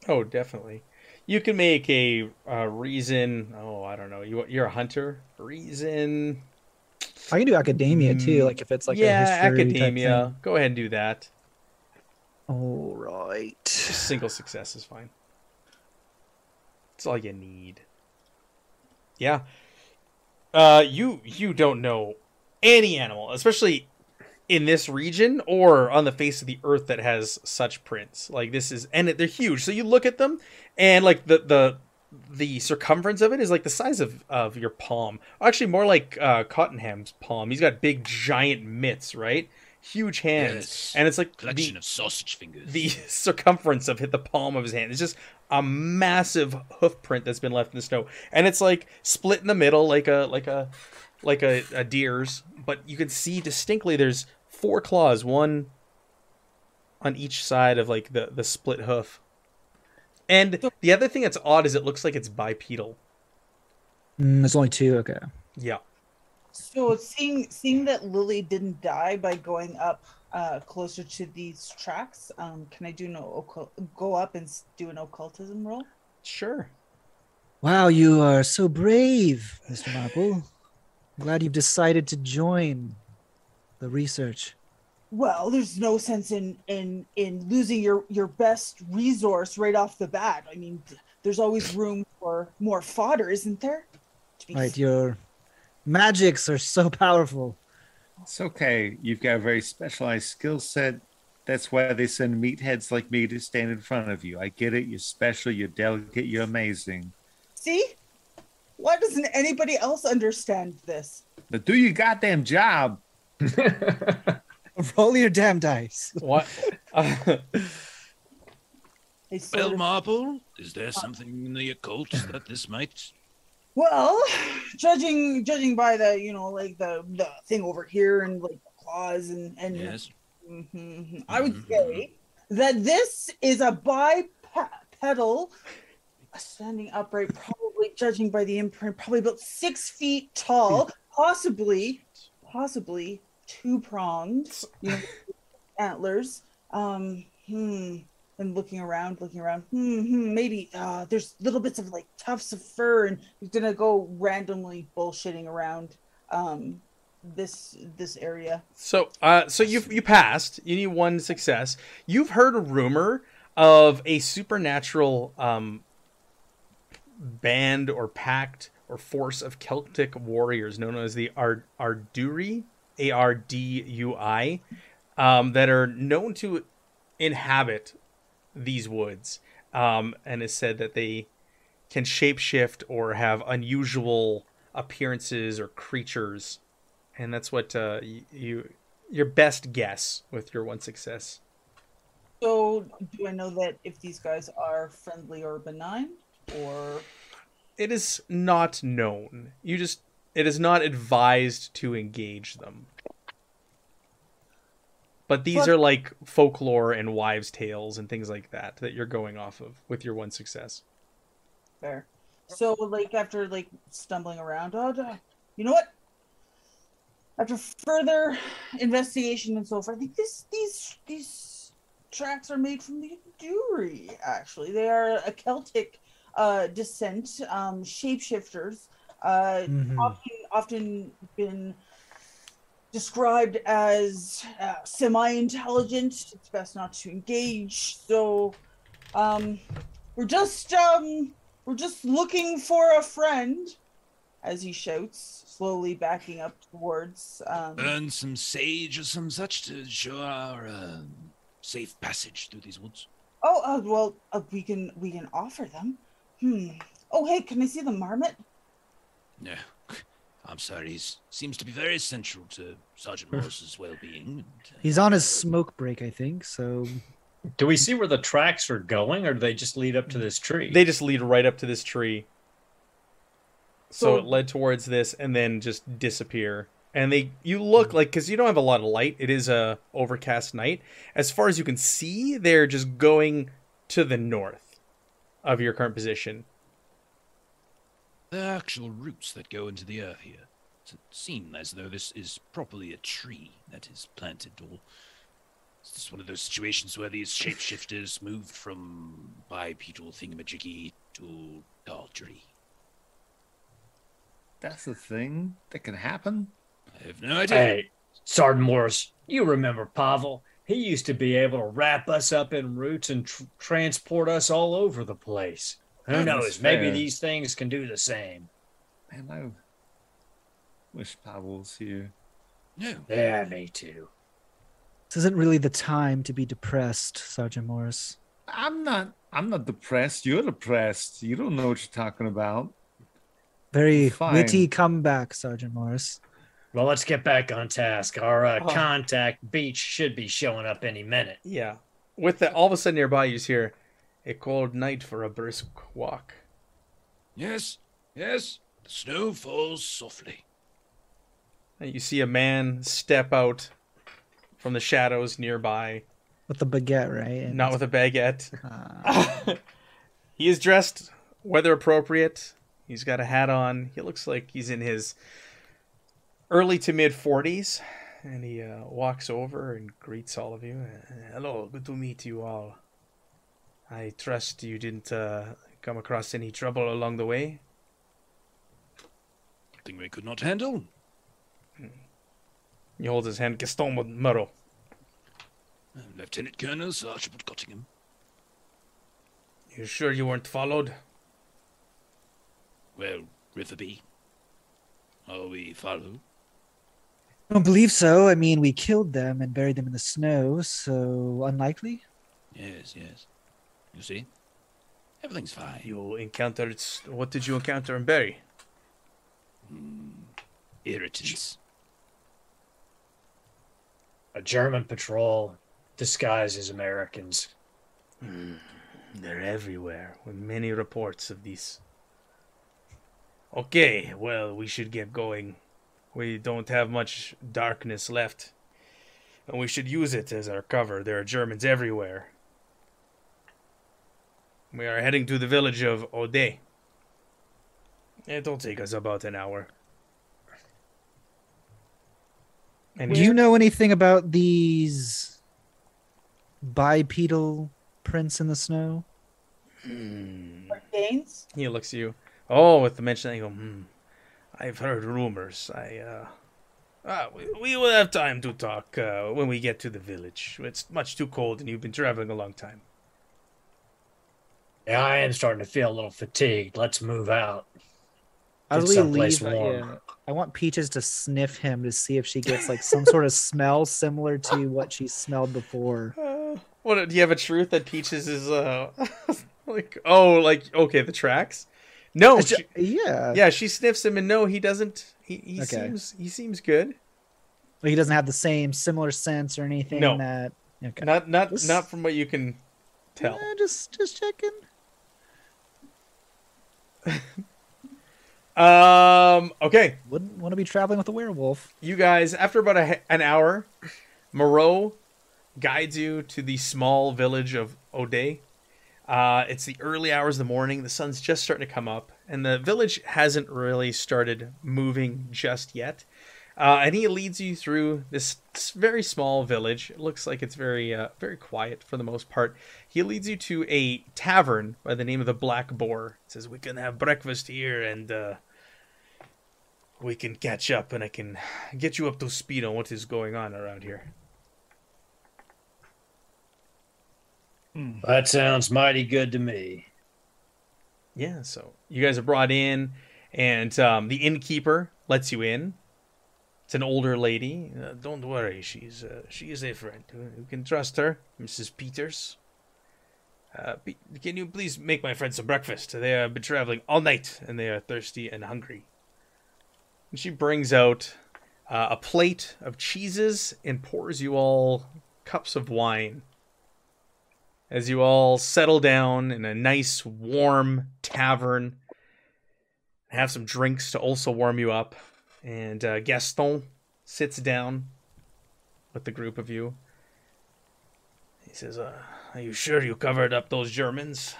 Oh, definitely. You can make a uh, reason. Oh, I don't know. You you're a hunter. Reason. I can do academia too, Mm, like if it's like yeah, a history type academia. thing. Go ahead and do that. All right. Just single success is fine. That's all you need. Yeah. Uh, you you don't know any animal, especially in this region or on the face of the earth that has such prints. Like this is, and they're huge. So you look at them, and like the the the circumference of it is like the size of of your palm. Actually, more like uh, Cottingham's palm. He's got big, giant mitts, right? Huge hands, Yes. and it's like Collection the, of sausage fingers. the circumference of hit the palm of his hand. It's just a massive hoof print that's been left in the snow, and it's like split in the middle, like a like a like a, a deer's. But you can see distinctly there's four claws, one on each side of like the the split hoof. And the other thing that's odd is it looks like it's bipedal. Mm, there's only two. Okay. Yeah. So seeing seeing that Lily didn't die by going up uh, closer to these tracks. Um, can I do no occult- go up and do an occultism roll? Sure. Wow, you are so brave, Mr. Marple. I'm glad you've decided to join the research. Well, there's no sense in in in losing your your best resource right off the bat. I mean, there's always room for more fodder, isn't there? To be Right, your magics are so powerful. It's okay. You've got a very specialized skill set. That's why they send meatheads like me to stand in front of you. I get it. You're special. You're delicate. You're amazing. See? Why doesn't anybody else understand this? But do your goddamn job. Roll your damn dice. What? Uh, They sort Well, of- Marple, is there something in the occult that this might? Well, judging judging by the you know like the the thing over here and like the claws and and Yes. Mhm. I would Mhm. say that this is a bipedal, standing upright, probably judging by the imprint, probably about six feet tall, possibly, possibly two pronged, you know, antlers. Um, hmm. And looking around, looking around, hmm, maybe uh, there's little bits of like tufts of fur, and he's gonna go randomly bullshitting around um, this this area. so, uh, so you you passed. You need one success. You've heard a rumor of a supernatural um, band or pact or force of Celtic warriors known as the Ard- Arduri, A R D U I, um, that are known to inhabit these woods, um, and is said that they can shapeshift or have unusual appearances or creatures, and that's what uh, you your best guess with your one success. So, do I know that if these guys are friendly or benign, or It is not known. You just it is not advised to engage them. But these But- are like folklore and wives' tales and things like that that you're going off of with your one success. fair? So, like after like stumbling around, oh, you know what? After further investigation and so forth, I think this these these tracks are made from the Duri. Actually, they are a Celtic uh, descent, um, shapeshifters. Uh, Mhm. often often been described as uh, semi-intelligent. It's best not to engage. So, um, we're just um, we're just looking for a friend. As he shouts, slowly backing up towards. Um, Burn some sage or some such to show our uh, safe passage through these woods. oh, uh, well, uh, we can we can offer them. Hmm. Oh, hey, can I see the marmot? No, I'm sorry. He seems to be very central to Sergeant Morris's well-being. uh, He's on his smoke break, I think. So Do we see where the tracks are going, or do they just lead up to this tree? They just lead right up to this tree. So So- it led towards this and then just disappear. And they you look like cuz you don't have a lot of light. It is a overcast night. As far as you can see, they're just going to the north of your current position. The actual roots that go into the earth here. It seem as though this is properly a tree that is planted, or is this one of those situations where these shapeshifters moved from bipedal thingamajiggy to Daldry? That's the thing that can happen. I have no idea. Hey, Sergeant Morris, you remember Pavel? He used to be able to wrap us up in roots and tr- transport us all over the place. Who That's knows? Maybe these things can do the same. Man, I wish Pavel was here. No. Yeah, me too. this isn't really the time to be depressed, Sergeant Morris. I'm not. I'm not depressed. You're depressed. You don't know what you're talking about. Very Fine. witty comeback, Sergeant Morris. Well, let's get back on task. Our uh, Oh. contact beach should be showing up any minute. Yeah. With that all of a sudden nearby you just hear a cold night for a brisk walk. Yes, yes. The snow falls softly. And you see a man step out from the shadows nearby, With the baguette, right? And- not with a baguette. Ah. he is dressed weather appropriate. He's got a hat on. He looks like he's in his early to mid 40s. and he uh, walks over and greets all of you. Hello, good to meet you all. I trust you didn't uh, come across any trouble along the way. Thing we could not handle. He holds his hand. Gaston Moreau. Uh, Lieutenant Colonel Sir Archibald Cottingham. You sure you weren't followed? Well, Riverby. Are we followed? I don't believe so. I mean, we killed them and buried them in the snow, so unlikely. Yes, yes. You see? Everything's fine. You encountered. What did you encounter in Berry? Hmm. Irritants. A German patrol disguised as Americans. Hmm. They're everywhere, with many reports of these. Okay, well, we should get going. We don't have much darkness left. And we should use it as our cover. There are Germans everywhere. We are heading to the village of Ode. It'll take us about an hour. And Do you know anything about these bipedal prints in the snow? Hmm. Gains? He looks at you. Oh, with the mention, I go, hmm. I've heard rumors. I, uh. Ah, we, we will have time to talk uh, when we get to the village. It's much too cold and you've been traveling a long time. Yeah, I am starting to feel a little fatigued. Let's move out. As Get we someplace leave, uh, warm. yeah, I want Peaches to sniff him to see if she gets like some sort of smell similar to what she smelled before. Uh, what, do you have a truth that Peaches is, uh. like, oh, like, okay, the tracks? No, It's ju- she- yeah, yeah, she sniffs him and no, he doesn't. He, he Okay. seems he seems good. But he doesn't have the same similar sense or anything No. that. Okay. Not not This- not from what you can tell. Eh, just just checking. Um. Okay. Wouldn't want to be traveling with a werewolf. you guys, after about a, an hour, Moreau guides you to the small village of Ode. Uh, it's the early hours of the morning. The sun's just starting to come up, and the village hasn't really started moving just yet. Uh, and he leads you through this very small village. It looks like it's very, uh, very quiet for the most part. He leads you to a tavern by the name of the Black Boar. It says we can have breakfast here, and uh, we can catch up, and I can get you up to speed on what is going on around here. That sounds mighty good to me. Yeah, so you guys are brought in, and um, the innkeeper lets you in. It's an older lady. Uh, don't worry, she's uh, she is a friend. You can trust her, Mrs. Peters. Uh, can you please make my friend some breakfast? They have been traveling all night, and they are thirsty and hungry. And she brings out uh, a plate of cheeses and pours you all cups of wine as you all settle down in a nice warm tavern have some drinks to also warm you up and uh, gaston sits down with the group of you. He says uh, are you sure you covered up those germans?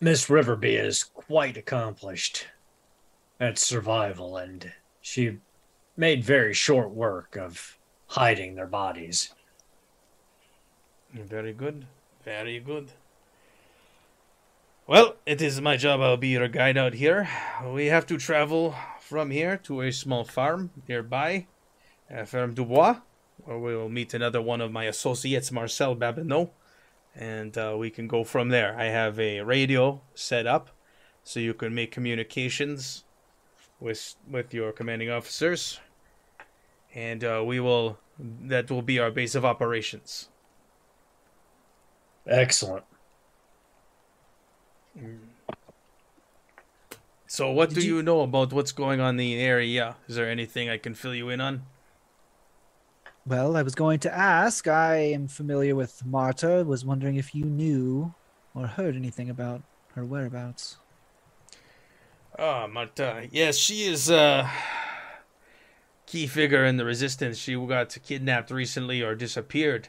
Miss Riverby is quite accomplished at survival, and she made very short work of hiding their bodies. very good. Very good well it is my job. I'll be your guide out here. We have to travel from here to a small farm nearby uh, ferme dubois where we will meet another one of my associates marcel babineau and uh, we can go from there. I have a radio set up so you can make communications with with your commanding officers. And uh, we will that will be our base of operations. Excellent. Mm. So, what Did do you- you know about what's going on in the area? Is there anything I can fill you in on? Well, I was going to ask. I am familiar with Marta. Was wondering if you knew or heard anything about her whereabouts. Ah, Marta. Yes, she is a key figure in the resistance. She got kidnapped recently or disappeared.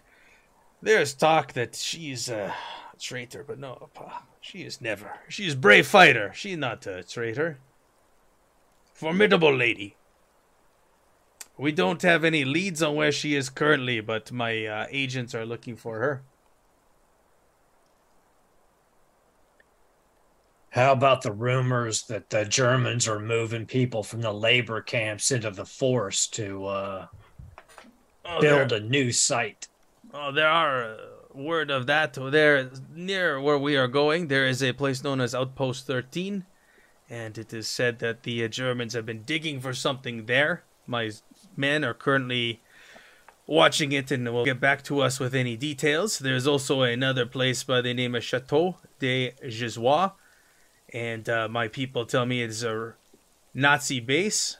There's talk that she's a traitor, but no, pa, she is never. She is brave fighter. She's not a traitor. Formidable lady. We don't have any leads on where she is currently, but my uh, agents are looking for her. How about the rumors that the Germans are moving people from the labor camps into the forest to uh, Oh, build there, a new site? oh, there are uh, word of that. There, near where we are going, there is a place known as Outpost 13, and it is said that the Germans have been digging for something there. My men are currently watching it and will get back to us with any details. There's also another place by the name of Chateau de Gisois, and uh, my people tell me it's a Nazi base,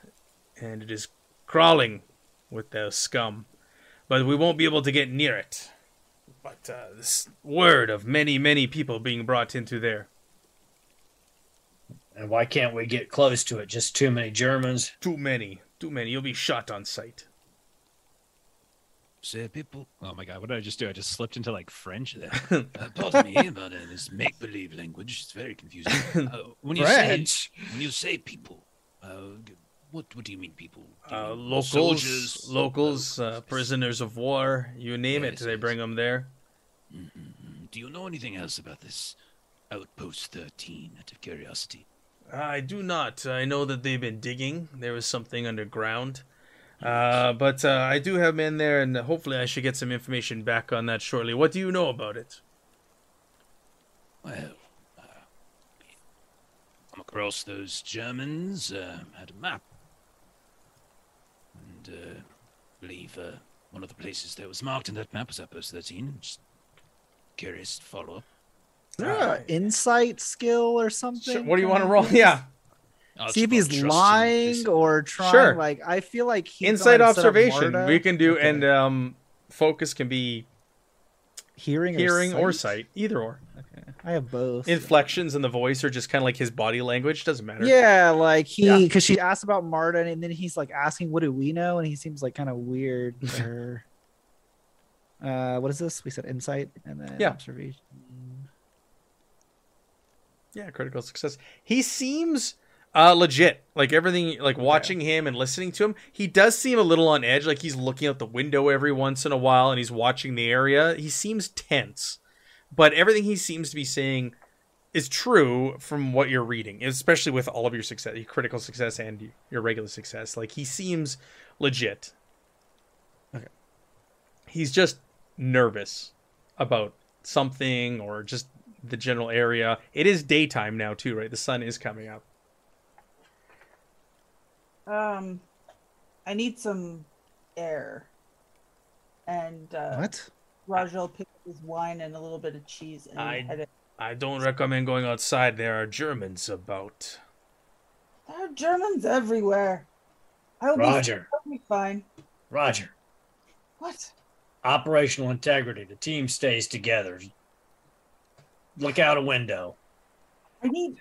and it is crawling with the scum. But we won't be able to get near it. But uh, this word of many, many people being brought into there. And why can't we get close to it? Just too many Germans. Too many, too many. You'll be shot on sight. Say people. Oh my god, what did I just do? I just slipped into like French there. Uh, pardon me about uh, this make-believe language. It's very confusing. Uh, when you French? say when you say people, uh, g- what what do you mean people? Do you Uh, mean locals, soldiers, locals, uh, prisoners of war, you name it, they yes. bring them there. Mm, Do you know anything else about this outpost thirteen? Out of curiosity. I do not. I know that they've been digging. There was something underground. Uh, but uh, I do have men there, and hopefully I should get some information back on that shortly. What do you know about it? Well, uh, come across those Germans, uh, had a map. And uh, believe uh, one of the places that was marked in that map was Outpost 13. Just curious follow up. Is there an insight skill or something? Sure, what do you want to roll? Yeah, I'll See if he's lying Just- or trying. Sure. Like I feel like he's insight gonna set up observation we can do, Okay. and um, focus can be hearing, hearing or sight. sight, either or. I have both. Inflections in the voice are just kind of like his body language. Doesn't matter. Yeah, like he Yeah. because she asked about Marta and then he's like asking, "What do we know?" And he seems like kind of weird to her. Uh, what is this? We said insight and then Yeah. observation. Yeah, critical success. He seems uh legit. Like everything like watching him and listening to him, he does seem a little on edge, like he's looking out the window every once in a while and he's watching the area. He seems tense. But everything he seems to be saying is true from what you're reading, especially with all of your success, your critical success and your regular success. Like he seems legit. Okay. He's just nervous about something or just the general area. It is daytime now too, right? The sun is coming up. Um, I need some air. And uh, What? Rajal picked his wine and a little bit of cheese and I- had it. I don't recommend going outside. There are Germans about. There are Germans everywhere. I'll be, Roger, be fine. Roger. What? Operational integrity. The team stays together. Look out a window. I need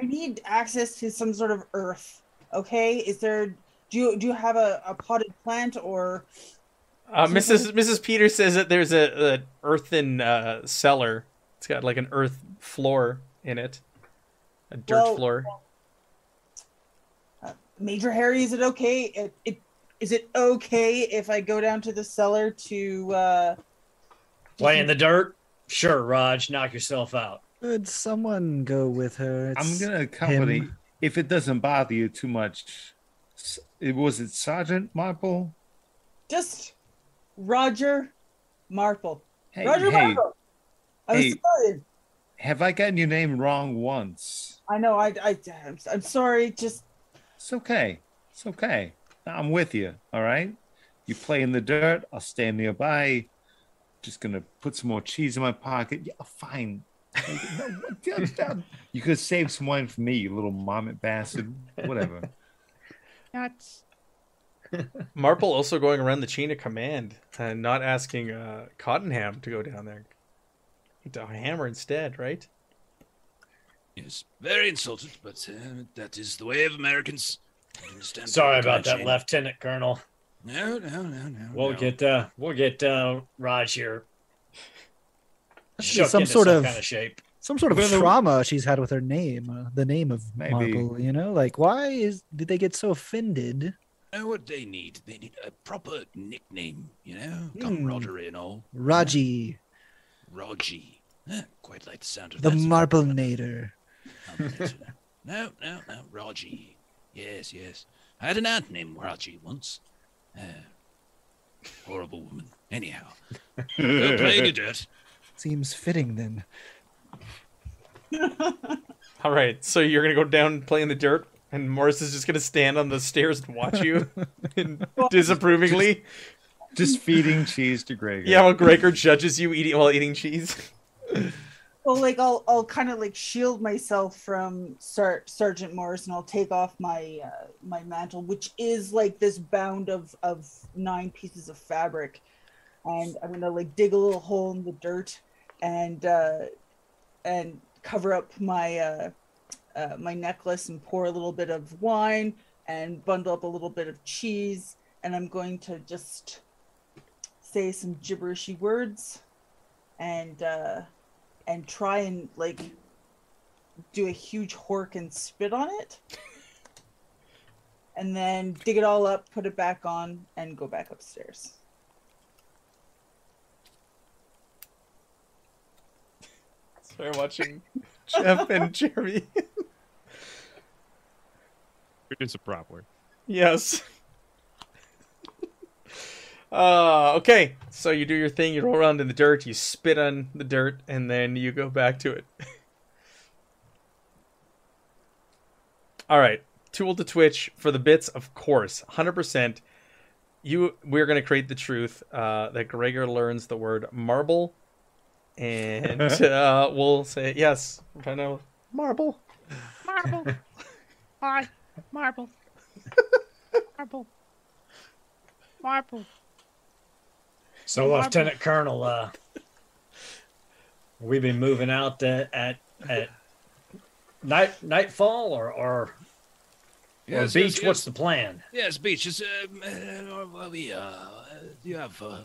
I need access to some sort of earth. Okay? Is there do you do you have a, a potted plant or Uh, Mrs. Mrs. Peter says that there's a, a earthen uh, cellar. It's got like an earth floor in it, a dirt Well, floor. uh, Major Harry, is it okay? It, it is it okay if I go down to the cellar to uh Play in the dirt? Sure, Raj. Knock yourself out. Could someone go with her? I'm gonna accompany him. if it doesn't bother you too much. It was it Sergeant Marple? just Roger Marple. Hey, Roger hey, Marple. I'm hey. sorry. have I gotten your name wrong once? I know. I, I, I'm, I'm sorry. Just It's okay. It's okay. I'm with you. All right. You play in the dirt. I'll stand nearby. Just gonna put some more cheese in my pocket. Yeah, fine. No, what- yeah, yeah. you could save some wine for me, you little marmot bastard. Whatever. Nuts. Marple also going around the chain of command and not asking uh, Cottingham to go down there. To hammer instead, right? Yes, very insulted, but uh, that is the way of Americans. Understand Sorry about that, can't. Lieutenant Colonel. No, no, no, no. We'll no. get uh we'll get uh Raj here. Should be shook some into sort of kind of shape. some sort of Well, trauma she's had with her name, uh, the name of Maybe. Marple. You know, like why is did they get so offended? Know what they need. They need a proper nickname, you know, come Hmm. camaraderie and all. Raji, Raji. Eh, quite like the sound of the that. Marble Nader. no, no, no, Raji. Yes, yes. I had an aunt named Raji once. Uh, horrible woman. Anyhow, go play in the dirt. Seems fitting then. All right, so you're gonna go down and play in the dirt, and Morris is just gonna stand on the stairs and watch you and disapprovingly. Just feeding cheese to Greg. Yeah, while Gregor judges you eating while eating cheese. Well, like I'll I'll kind of like shield myself from Sar- Sergeant Morris, and I'll take off my uh, my mantle, which is like this bound of of nine pieces of fabric, and I'm gonna like dig a little hole in the dirt, and uh, and cover up my uh, uh, my necklace and pour a little bit of wine and bundle up a little bit of cheese, and I'm going to just say some gibberishy words, and. Uh, and try and like do a huge hork and spit on it and then dig it all up put it back on and go back upstairs Sorry, watching Jeff and Jeremy. It's a prop word. yes. Uh, okay, so you do your thing. You roll around in the dirt. You spit on the dirt, and then you go back to it. All right, tool to twitch for the bits, of course, hundred percent. You, we're gonna create the truth uh, that Gregor learns the word marble, and uh, we'll say yes. i'm know marble. Marble. Why? Marble. Marble. Marble. So, Lieutenant Colonel, uh, we've been moving out at at, at night nightfall or or, or Yes, beach? yes, What's yes. the plan? Yes, beach is. Uh, well, we uh, do you have uh,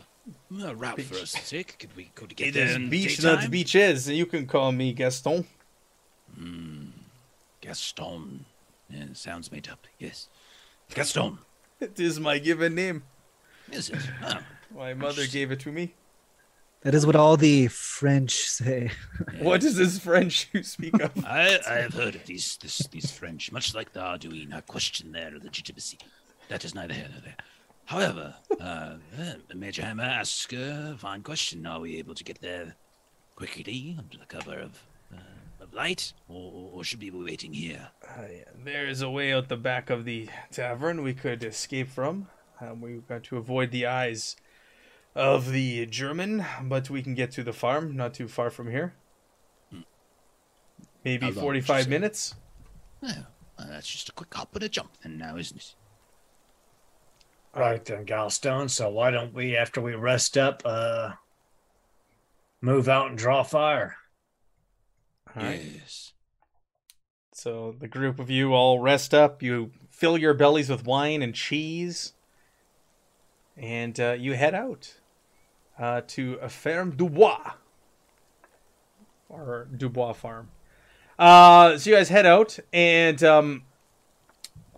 a route for us to take? Could we could we get It there is in beach, daytime? not beaches. You can call me Gaston. Hmm. Gaston. Yeah, sounds made up. Yes, Gaston. It is my given name. Is it? Oh, My mother gave it to me. That is what all the French say. What is this French you speak of? I I have heard of these this, these French, much like the Arduino. I question their legitimacy. That is neither here nor there. However, uh, uh, Major Hammer asks a fine question: Are we able to get there quickly under the cover of uh, of light, or, or should we be waiting here? Uh, yeah, there is a way out the back of the tavern we could escape from. Um, we've got to avoid the eyes of the German, but we can get to the farm, not too far from here. Maybe long 45 say? minutes. Well, uh, that's just a quick hop and a jump, then, now, isn't it? Right then, Galstone. So why don't we, after we rest up, uh, move out and draw fire? All right. Yes. So the group of you all rest up. You fill your bellies with wine and cheese, and uh, you head out uh, to a ferme Dubois or Dubois farm. Uh, so you guys head out, and um,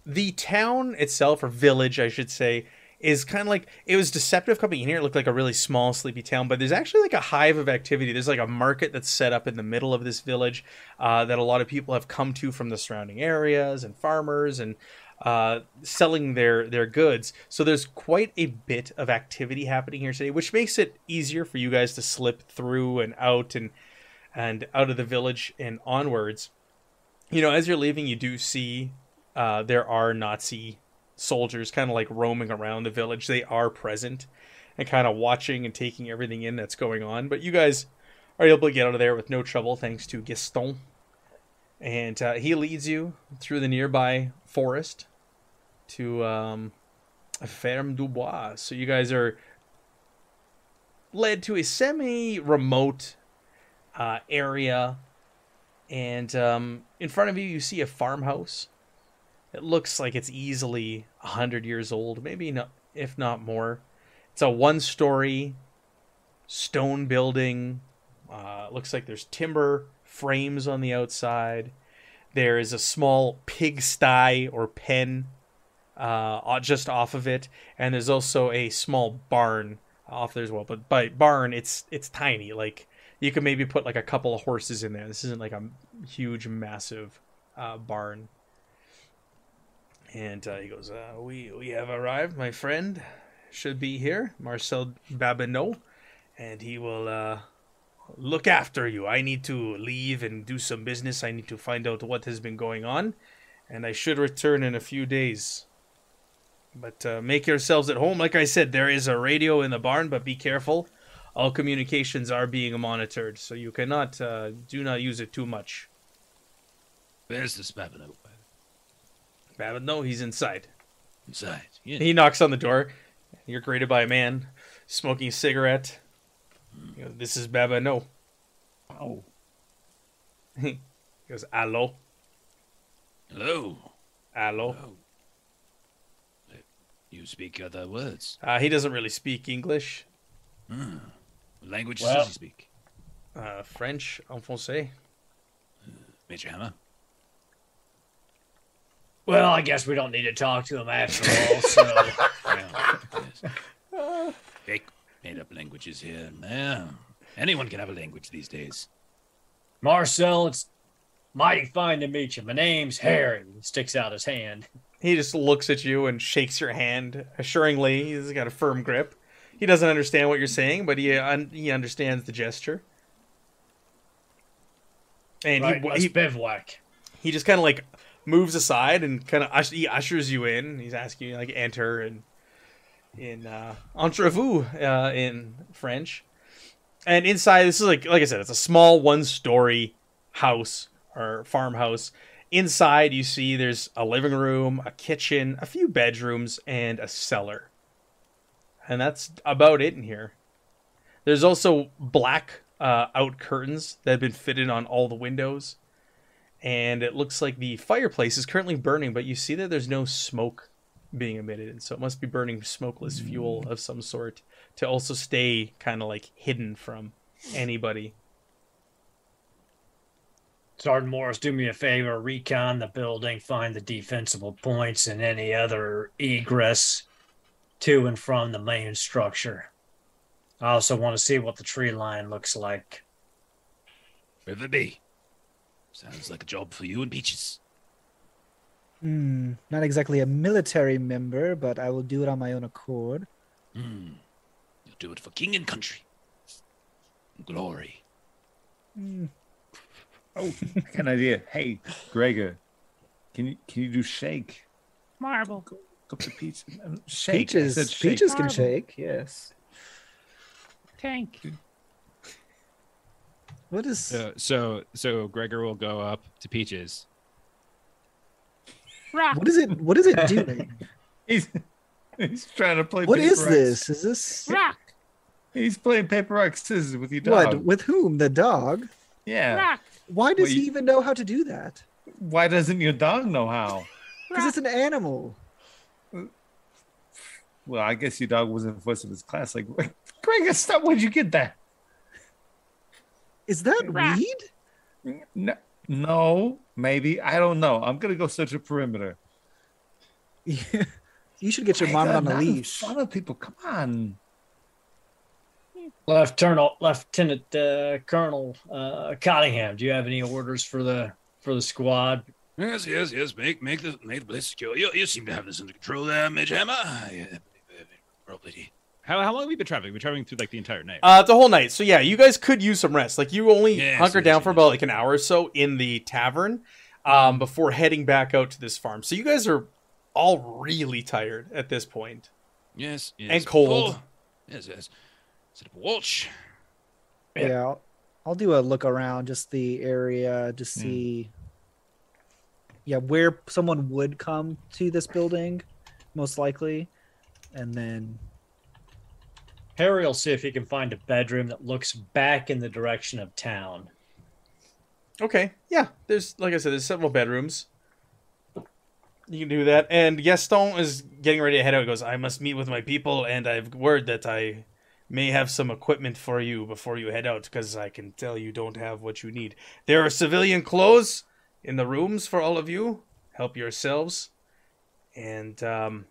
the town itself, or village, I should say, is kind of like it was deceptive coming in here. It looked like a really small, sleepy town, but there's actually like a hive of activity. There's like a market that's set up in the middle of this village uh, that a lot of people have come to from the surrounding areas and farmers and uh, selling their their goods. So there's quite a bit of activity happening here today, which makes it easier for you guys to slip through and out and and out of the village and onwards. You know, as you're leaving, you do see uh, there are Nazi soldiers kind of like roaming around the village. They are present and kind of watching and taking everything in that's going on. But you guys are able to get out of there with no trouble thanks to Gaston. And uh, he leads you through the nearby forest to um, Ferme du Bois. So you guys are led to a semi remote uh, area. And um, in front of you, you see a farmhouse. It looks like it's easily 100 years old, maybe not, if not more. It's a one story stone building. Uh, looks like there's timber frames on the outside. There is a small pigsty or pen uh, just off of it, and there's also a small barn off there as well. But by barn, it's it's tiny. Like you could maybe put like a couple of horses in there. This isn't like a huge, massive uh, barn. And uh, he goes, uh, "We we have arrived. My friend should be here, Marcel Babineau, and he will uh, look after you. I need to leave and do some business. I need to find out what has been going on, and I should return in a few days. But uh, make yourselves at home. Like I said, there is a radio in the barn, but be careful. All communications are being monitored, so you cannot uh, do not use it too much. Where's this Babineau? Babineau, he's inside. Inside. Yeah. He knocks on the door. You're greeted by a man smoking a cigarette. You know, this is Babineau. Oh, He goes, "Allo, Hello. allo." Oh. You speak other words. Uh, he doesn't really speak English. Hmm. What language Well- does he speak? Uh, French, en français. Major Hammer. Well, I guess we don't need to talk to him after all. So Yeah. Fake made up languages here and there. Anyone can have a language these days. Marcel, it's mighty fine to meet you. My name's Harry. He sticks out his hand. He just looks at you and shakes your hand assuringly. He's got a firm grip. He doesn't understand what you're saying, but he un- he understands the gesture. And Right, he, let's he bivouac. he just kind of like moves aside and kind of he ushers you in. He's asking you like enter and in uh, entrez-vous uh, in French. And inside, this is like like I said, it's a small one-story house or farmhouse. Inside, you see there's a living room, a kitchen, a few bedrooms, and a cellar. And that's about it in here. There's also black uh, out curtains that have been fitted on all the windows and it looks like the fireplace is currently burning, but you see that there's no smoke being emitted, and so it must be burning smokeless fuel of some sort to also stay kind of like hidden from anybody. Sergeant Morris, do me a favor, recon the building, find the defensible points and any other egress to and from the main structure. I also want to see what the tree line looks like. Riverby. Sounds like a job for you and Peaches. Hmm, not exactly a military member, but I will do it on my own accord. Hmm. You'll do it for king and country. Glory. Hmm, oh, I got an idea. Hey, Gregor, can you can you do shake? Marble. Go up to Peach. Shake. I Peaches, said shake. peaches can Marble. shake. Yes. Tank. What is? So, so, so Gregor will go up to Peaches. Rock. What is it? What is it doing? He's he's trying to play. what paper is rock- this? Is this Rock. He's playing paper rock scissors with your dog. what? With whom? The dog? Yeah. Rock. Why does Well, he even know how to do that? Why doesn't your dog know how? Because it's an animal. Well, I guess your dog wasn't first in his class. Like, Gregor, stop! Where'd you get that? Is that Rock. weed? No, no, maybe I don't know. I'm gonna go search a perimeter. you should get your mom on a not in leash. front of people. Come on. Lieutenant Lieutenant uh, Colonel uh, Cottingham, do you have any orders for the for the squad? Yes, yes, yes. Make make the make the place secure. You, you seem to have this under control there, Major Hammer. Yeah, probably. How, how long have we been traveling? We've been traveling through like the entire night. Uh, the whole night. So yeah, you guys could use some rest. Like you only Yes, hunker yes, down for about like an hour or so in the tavern, um, before heading back out to this farm. So you guys are all really tired at this point. Yes, yes. And cold. Oh, yes, yes. Set up a watch. Yeah. Yeah, I'll, I'll do a look around just the area to Hmm. see. Yeah, where someone would come to this building, most likely, and then Harry will see if he can find a bedroom that looks back in the direction of town. Okay. Yeah. There's like I said, there's several bedrooms. You can do that. And Gaston is getting ready to head out. He goes, I must meet with my people, and I've word that I may have some equipment for you before you head out, because I can tell you don't have what you need. There are civilian clothes in the rooms for all of you. Help yourselves. And um,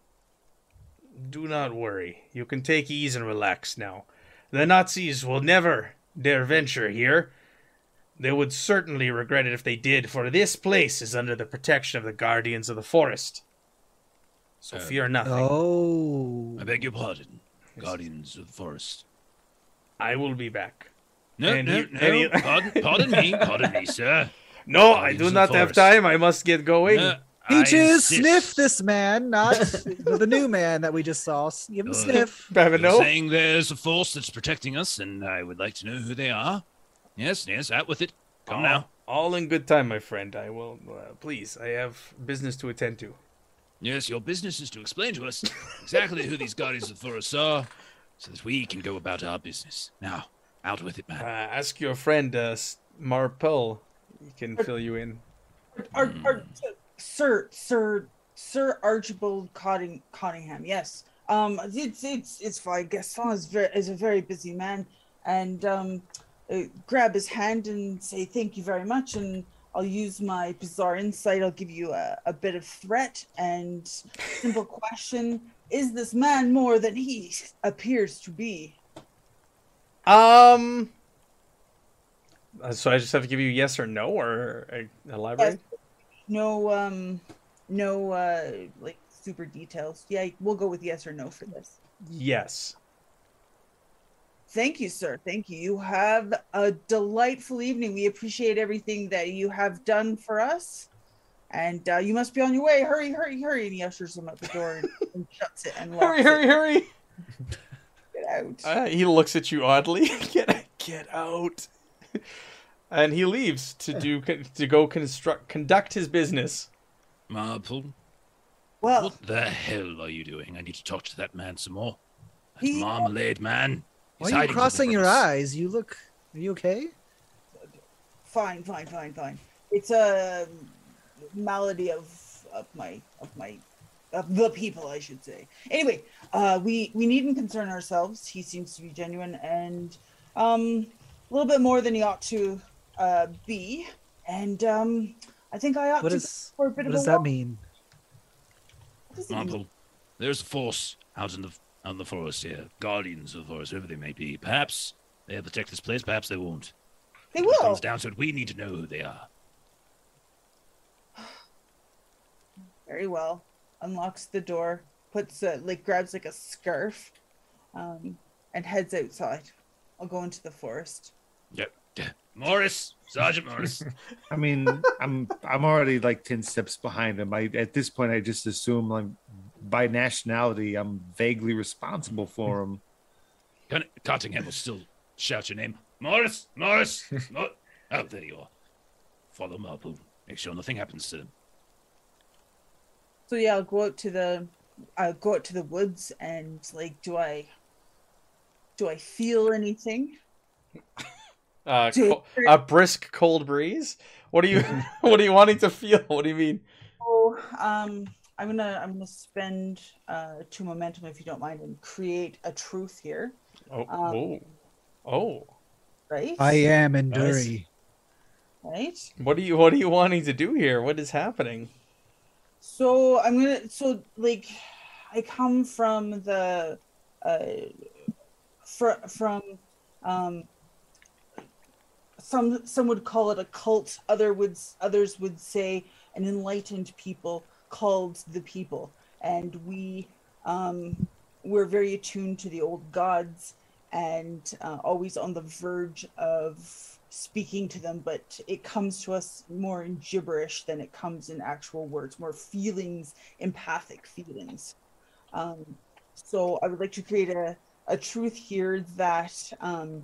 do not worry. You can take ease and relax now. The Nazis will never dare venture here. They would certainly regret it if they did, for this place is under the protection of the guardians of the forest. So Uh, fear nothing. Oh. I beg your pardon, guardians of the forest. I will be back. No, And no, he- no. and he- pardon, pardon me, pardon me, sir. No, I do not have time. I must get going. No, I Peaches, insist. sniff this man, not the new man that we just saw. Give him a Uh, sniff. Have a You're saying there's a force that's protecting us, and I would like to know who they are. Yes, yes, out with it. Come all, now. All in good time, my friend. I will. Uh, please, I have business to attend to. Yes, your business is to explain to us exactly who these guardians of the forest are, so that we can go about our business. Now, out with it, Uh, man. ask your friend, uh, Marple. He can fill you in. Ar- Hmm. Ar- Sir, Sir, Sir Archibald Cotting, Cottingham. Yes. Um, it's it's it's fine. Gaston is very is a very busy man, and um, uh, grab his hand and say thank you very much, and I'll use my bizarre insight. I'll give you a, a bit of threat and simple question: Is this man more than he appears to be? Um. uh, So I just have to give you yes or no, or uh, elaborate. No, um, no, uh, like super details. Yeah, we'll go with yes or no for this. Yes. Thank you, sir. Thank you. You have a delightful evening. We appreciate everything that you have done for us. And uh, you must be on your way. Hurry, hurry, hurry. And he ushers him out the door and, and shuts it and locks Hurry, hurry, it. hurry! Get out. Uh, he looks at you oddly. get get out. And he leaves to do to go construct conduct his business. Marple, well, what the hell are you doing? I need to talk to that man some more. That He- marmalade man. Why are you crossing your eyes? You look. Are you okay? fine, fine, fine, fine. It's a malady of of my of my of the people, I should say. Anyway, uh, we we needn't concern ourselves. He seems to be genuine and um, a little bit more than he ought to uh, be. And um, I think I ought What to is? go for a bit What of does a that walk. mean? What does it mean? Marple, there's a force out in the out in the forest here. Guardians of the forest, whoever they may be. Perhaps they'll protect this place. Perhaps they won't. They When it will. comes down to it, we need to know who they are. Very well. Unlocks the door, puts a, like grabs like a scarf, um, and heads outside. I'll go into the forest. Yep. Morris, Sergeant Morris. I mean, I'm I'm already like ten steps behind him. I at this point I just assume like by nationality I'm vaguely responsible for him. Con- Cottingham will still shout your name. Morris, Morris. Mor- oh, there you are. Follow Marple. Make sure nothing happens to them. So yeah, I'll go out to the I'll go out to the woods and like do I do I feel anything? Uh, co- a brisk cold breeze. What are you? what are you wanting to feel? What do you mean? Oh, um I'm gonna I'm gonna spend uh two momentum if you don't mind and create a truth here, Oh, Um, oh, oh. right? I am Enduri. right? What are you? What are you wanting to do here? What is happening? So I'm gonna so like I come from the uh fr- from um some some would call it a cult other would others would say an enlightened people called the people. And we um we're very attuned to the old gods and uh, always on the verge of speaking to them but it comes to us more in gibberish than it comes in actual words more feelings empathic feelings. Um, so i would like to create a, a truth here that um,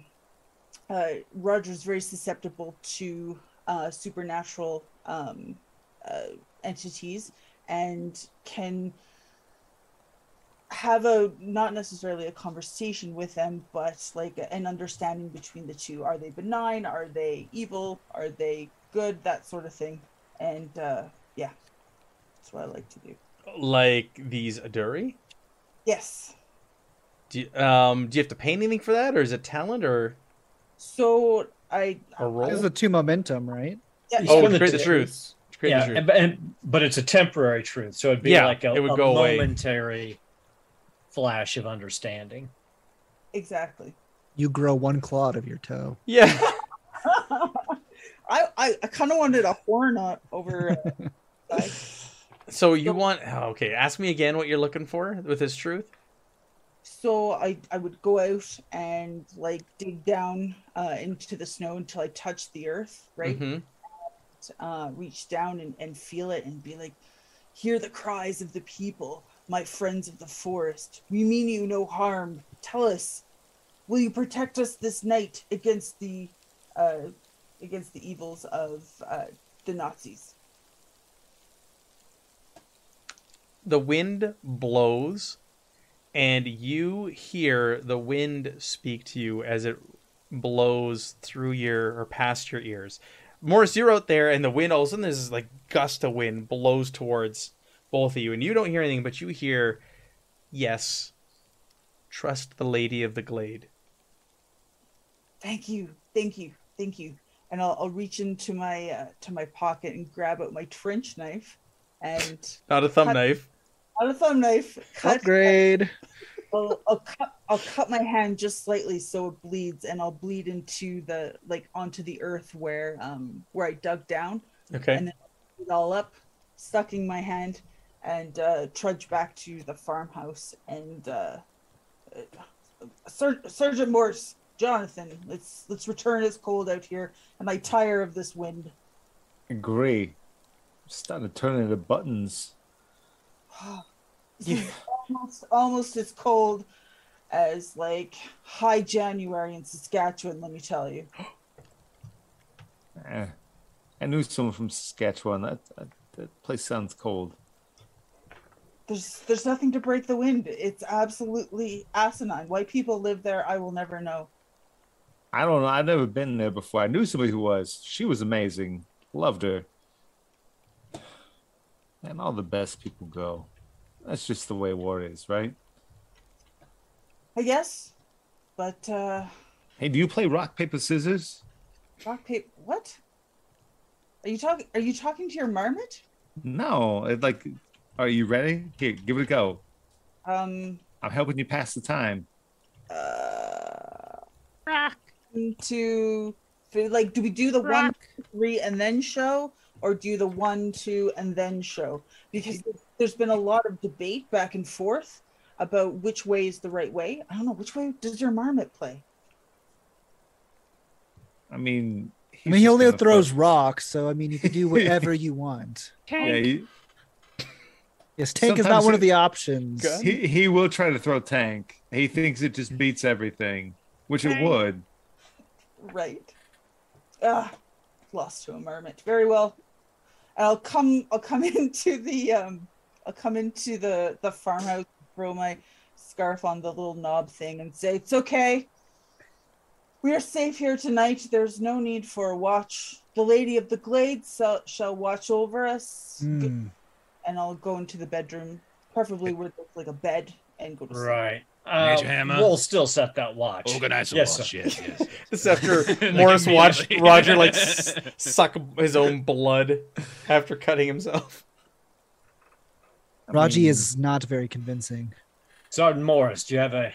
uh, roger's very susceptible to uh, supernatural um, uh, entities and can have a not necessarily a conversation with them but like an understanding between the two. Are they benign? Are they evil? Are they good? That sort of thing. And uh yeah. That's what i like to do. Like these Aduri? yes. Do you, um do you have to pay anything for that, or is it talent, or so i a roll? This is a two momentum, right? yeah, Oh, Spend the create the two. truth. Great yeah, truth. and, and but it's a temporary truth, so it'd be Yeah, like a, it would a go away. momentary flash of understanding. Exactly. You grow one claw out of your toe. yeah. I I, I kind of wanted a horn on over. Uh, side. So you want oh, okay? Ask me again what you're looking for with this truth. So I I would go out and like dig down uh, into the snow until I touched the earth, right? Mhm. uh, reach down and, and feel it and be like, hear the cries of the people, my friends of the forest. We mean you no harm. Tell us, will you protect us this night against the uh, against the evils of uh, the Nazis? The wind blows, and you hear the wind speak to you as it blows through your or past your ears. Morris, you're out there, and the wind all of a sudden there's this like gust of wind blows towards both of you, and you don't hear anything, but you hear, "Yes, trust the lady of the glade." Thank you, thank you, thank you. And I'll, I'll reach into my uh, to my pocket and grab out my trench knife and Not a thumb Cut- knife. Out a thumb knife, cut Upgrade. I'll, I'll cut I'll cut my hand just slightly so it bleeds and I'll bleed into the like onto the earth where um where I dug down Okay. and then I'll it all up, sucking my hand and uh trudge back to the farmhouse and uh, uh Ser- Sergeant Morse, Jonathan, let's let's return it's cold out here and I tire of this wind. Agree. I'm starting to turn into buttons. Is almost almost as cold as like high January in Saskatchewan, let me tell you. Eh. I knew someone from Saskatchewan. That, that, that place sounds cold. There's there's nothing to break the wind. It's absolutely asinine. Why people live there, I will never know. I don't know. I've never been there before. I knew somebody who was. She was amazing. Loved her. And all the best people go. That's just the way war is, right? I guess. But uh Hey, do you play rock paper scissors? rock paper what? Are you talking are you talking to your marmot? No. It, like, are you ready? Here, give it a go. Um I'm helping you pass the time. uh Rock. to like do we do the one three and then show or do the one two and then show because there's been a lot of debate back and forth about which way is the right way i don't know which way does your marmot play I mean, I mean, he only throws throw- rocks, so I mean, you can do whatever you want. Tank. Yeah, he, Yes, tank is not Sometimes one he- of the options. He he will try to throw tank. He thinks it just beats everything, which it would. right ah lost to a marmot very well i'll come i'll come into the um i'll come into the the farmhouse throw my scarf on the little knob thing and say it's okay we are safe here tonight there's no need for a watch the lady of the glade shall, shall watch over us Hmm. and i'll go into the bedroom preferably where there's like a bed and go to sleep Right. Uh, Hammer. We'll still set that watch. Organize a Yes, watch. sir. Yes, yes. yes. Just after Morris watched. Roger like s- suck his own blood after cutting himself. I Raji mean, is not very convincing. Sergeant Morris, do you have a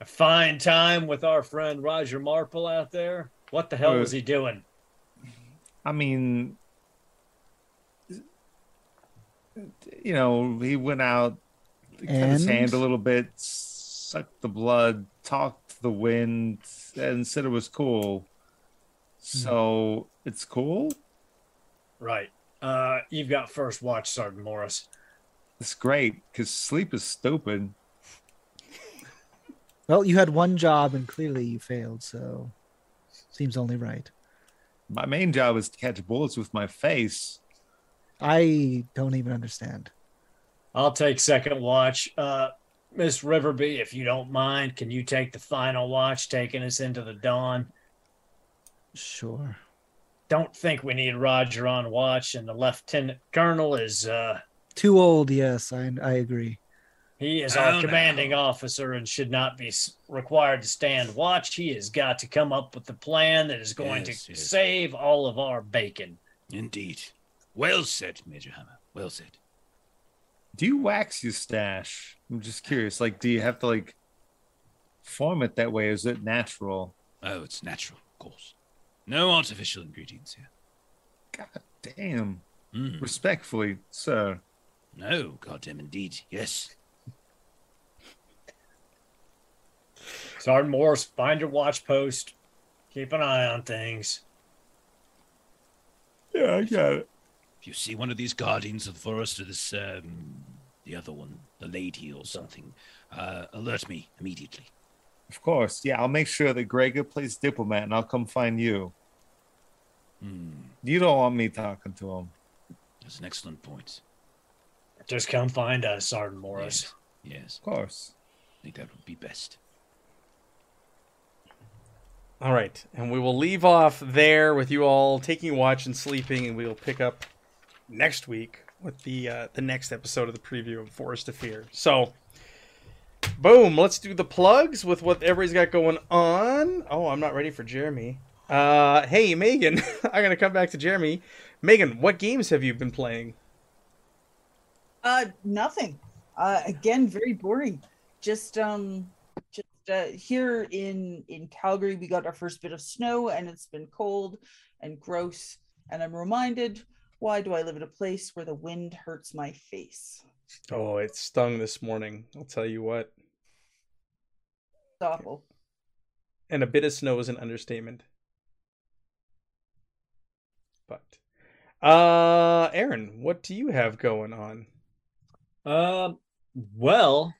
a fine time with our friend Roger Marple out there? What the hell Uh, was he doing? I mean, you know, he went out, cut his hand a little bit, sucked the blood, talked to the wind, and said it was cool. So it's cool. Right. Uh, you've got first watch, Sergeant Morris. It's great because sleep is stupid. Well, you had one job and clearly you failed, so seems only right. My main job is to catch bullets with my face. I don't even understand. I'll take second watch. Uh, Miss Riverby, if you don't mind, can you take the final watch, taking us into the dawn? Sure. Don't think we need Roger on watch, and the lieutenant colonel is uh, Too old, yes, I I agree. he is Oh, our no. commanding officer and should not be required to stand watch. He has got to come up with the plan that is going Yes, to yes. save all of our bacon. Indeed. Well said, Major Hammer. Well said. Do you wax your stash? I'm just curious. Like, do you have to like form it that way? Is it natural? Oh, it's natural, of course. No artificial ingredients here. God damn. Mm. Respectfully, sir. No, goddamn indeed. Yes. Sergeant Morris, find your watch post. Keep an eye on things. Yeah, I got it. If you see one of these guardians of the forest or this, um, the other one, the lady or something, uh, alert me immediately. Of course. Yeah, I'll make sure that Gregor plays diplomat and I'll come find you. Hmm, You don't want me talking to him. that's an excellent point. Just come find us, Sergeant Morris. Yes, Of course. I think that would be best. All right, and we will leave off there with you all taking watch and sleeping, and we will pick up next week with the uh, the next episode of the preview of Forest of Fear. So, boom, let's do the plugs with what everybody's got going on. Oh, I'm not ready for Jeremy. Uh, hey, Megan, I'm gonna come back to Jeremy. Megan, what games have you been playing? Uh, nothing. Uh, again, very boring. Just um, just uh, here in in Calgary, we got our first bit of snow, and it's been cold and gross. And I'm reminded, why do I live in a place where the wind hurts my face? Oh, it stung this morning. I'll tell you what. It's awful. And a bit of snow is an understatement. But, uh, Aaron, what do you have going on? Um, well,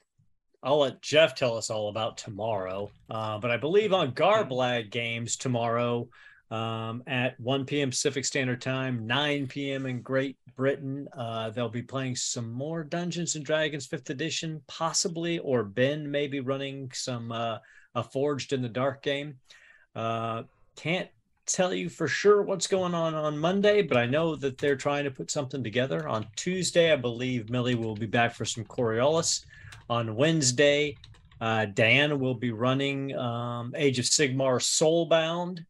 I'll let Jeff tell us all about tomorrow. Uh, but I believe on Garblag Games tomorrow um, at 1 p.m. Pacific Standard Time, 9 p.m. in Great Britain, uh, they'll be playing some more Dungeons and Dragons 5th Edition, possibly, or Ben may be running some uh, a Forged in the Dark game. Uh, can't tell you for sure what's going on on Monday, but I know that they're trying to put something together. On Tuesday, I believe Millie will be back for some Coriolis. On Wednesday, uh, Dan will be running um, Age of Sigmar Soulbound.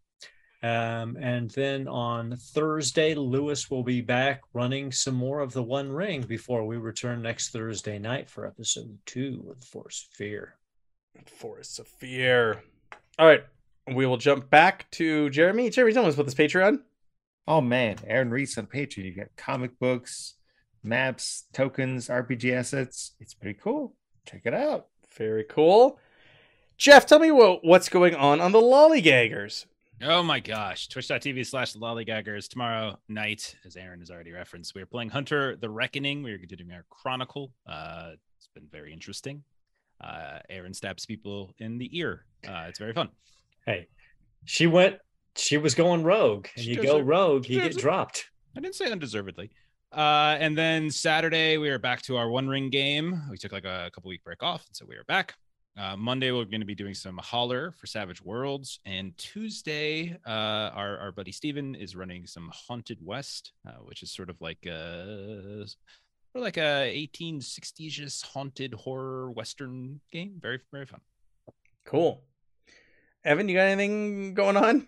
Um, and then on Thursday, Lewis will be back running some more of the One Ring before we return next Thursday night for episode two of Force Fear. Forests of Fear. All right, we will jump back to Jeremy. Jeremy, tell us about this Patreon. Oh man, Aaron Reese on Patreon. You got comic books, maps, tokens, RPG assets. It's pretty cool. Check it out. Very cool. Jeff, tell me what, what's going on on the Lollygaggers. Oh my gosh. Twitch.tv slash lollygaggers. Tomorrow night, as Aaron has already referenced, we are playing Hunter the Reckoning. We are doing our Chronicle. Uh, it's been very interesting. Uh, Aaron stabs people in the ear. Uh, it's very fun. Hey, she went, she was going rogue, and you go rogue, you get dropped. I didn't say undeservedly. Uh, and then Saturday we are back to our One Ring game. We took like a couple week break off, so we are back. Uh, Monday we're going to be doing some holler for Savage Worlds, and Tuesday uh, our our buddy Steven is running some Haunted West, uh, which is sort of like a sort of like a 1860s haunted horror western game. Very very fun. Cool. Evan, you got anything going on?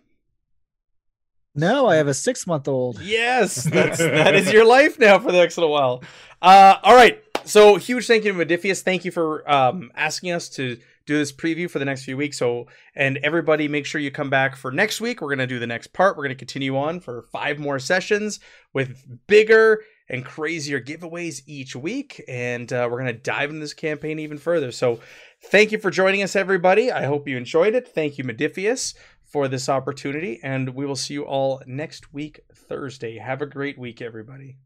No, I have a six month old. Yes, that's that is your life now for the next little while. Uh, all right. So huge thank you to Modiphius. Thank you for um, asking us to do this preview for the next few weeks. So and everybody, make sure you come back for next week. We're gonna do the next part. We're gonna continue on for five more sessions with bigger and crazier giveaways each week, and uh, we're gonna dive into this campaign even further. So thank you for joining us, everybody. I hope you enjoyed it. Thank you, Modiphius for this opportunity, and we will see you all next week, Thursday. Have a great week, everybody.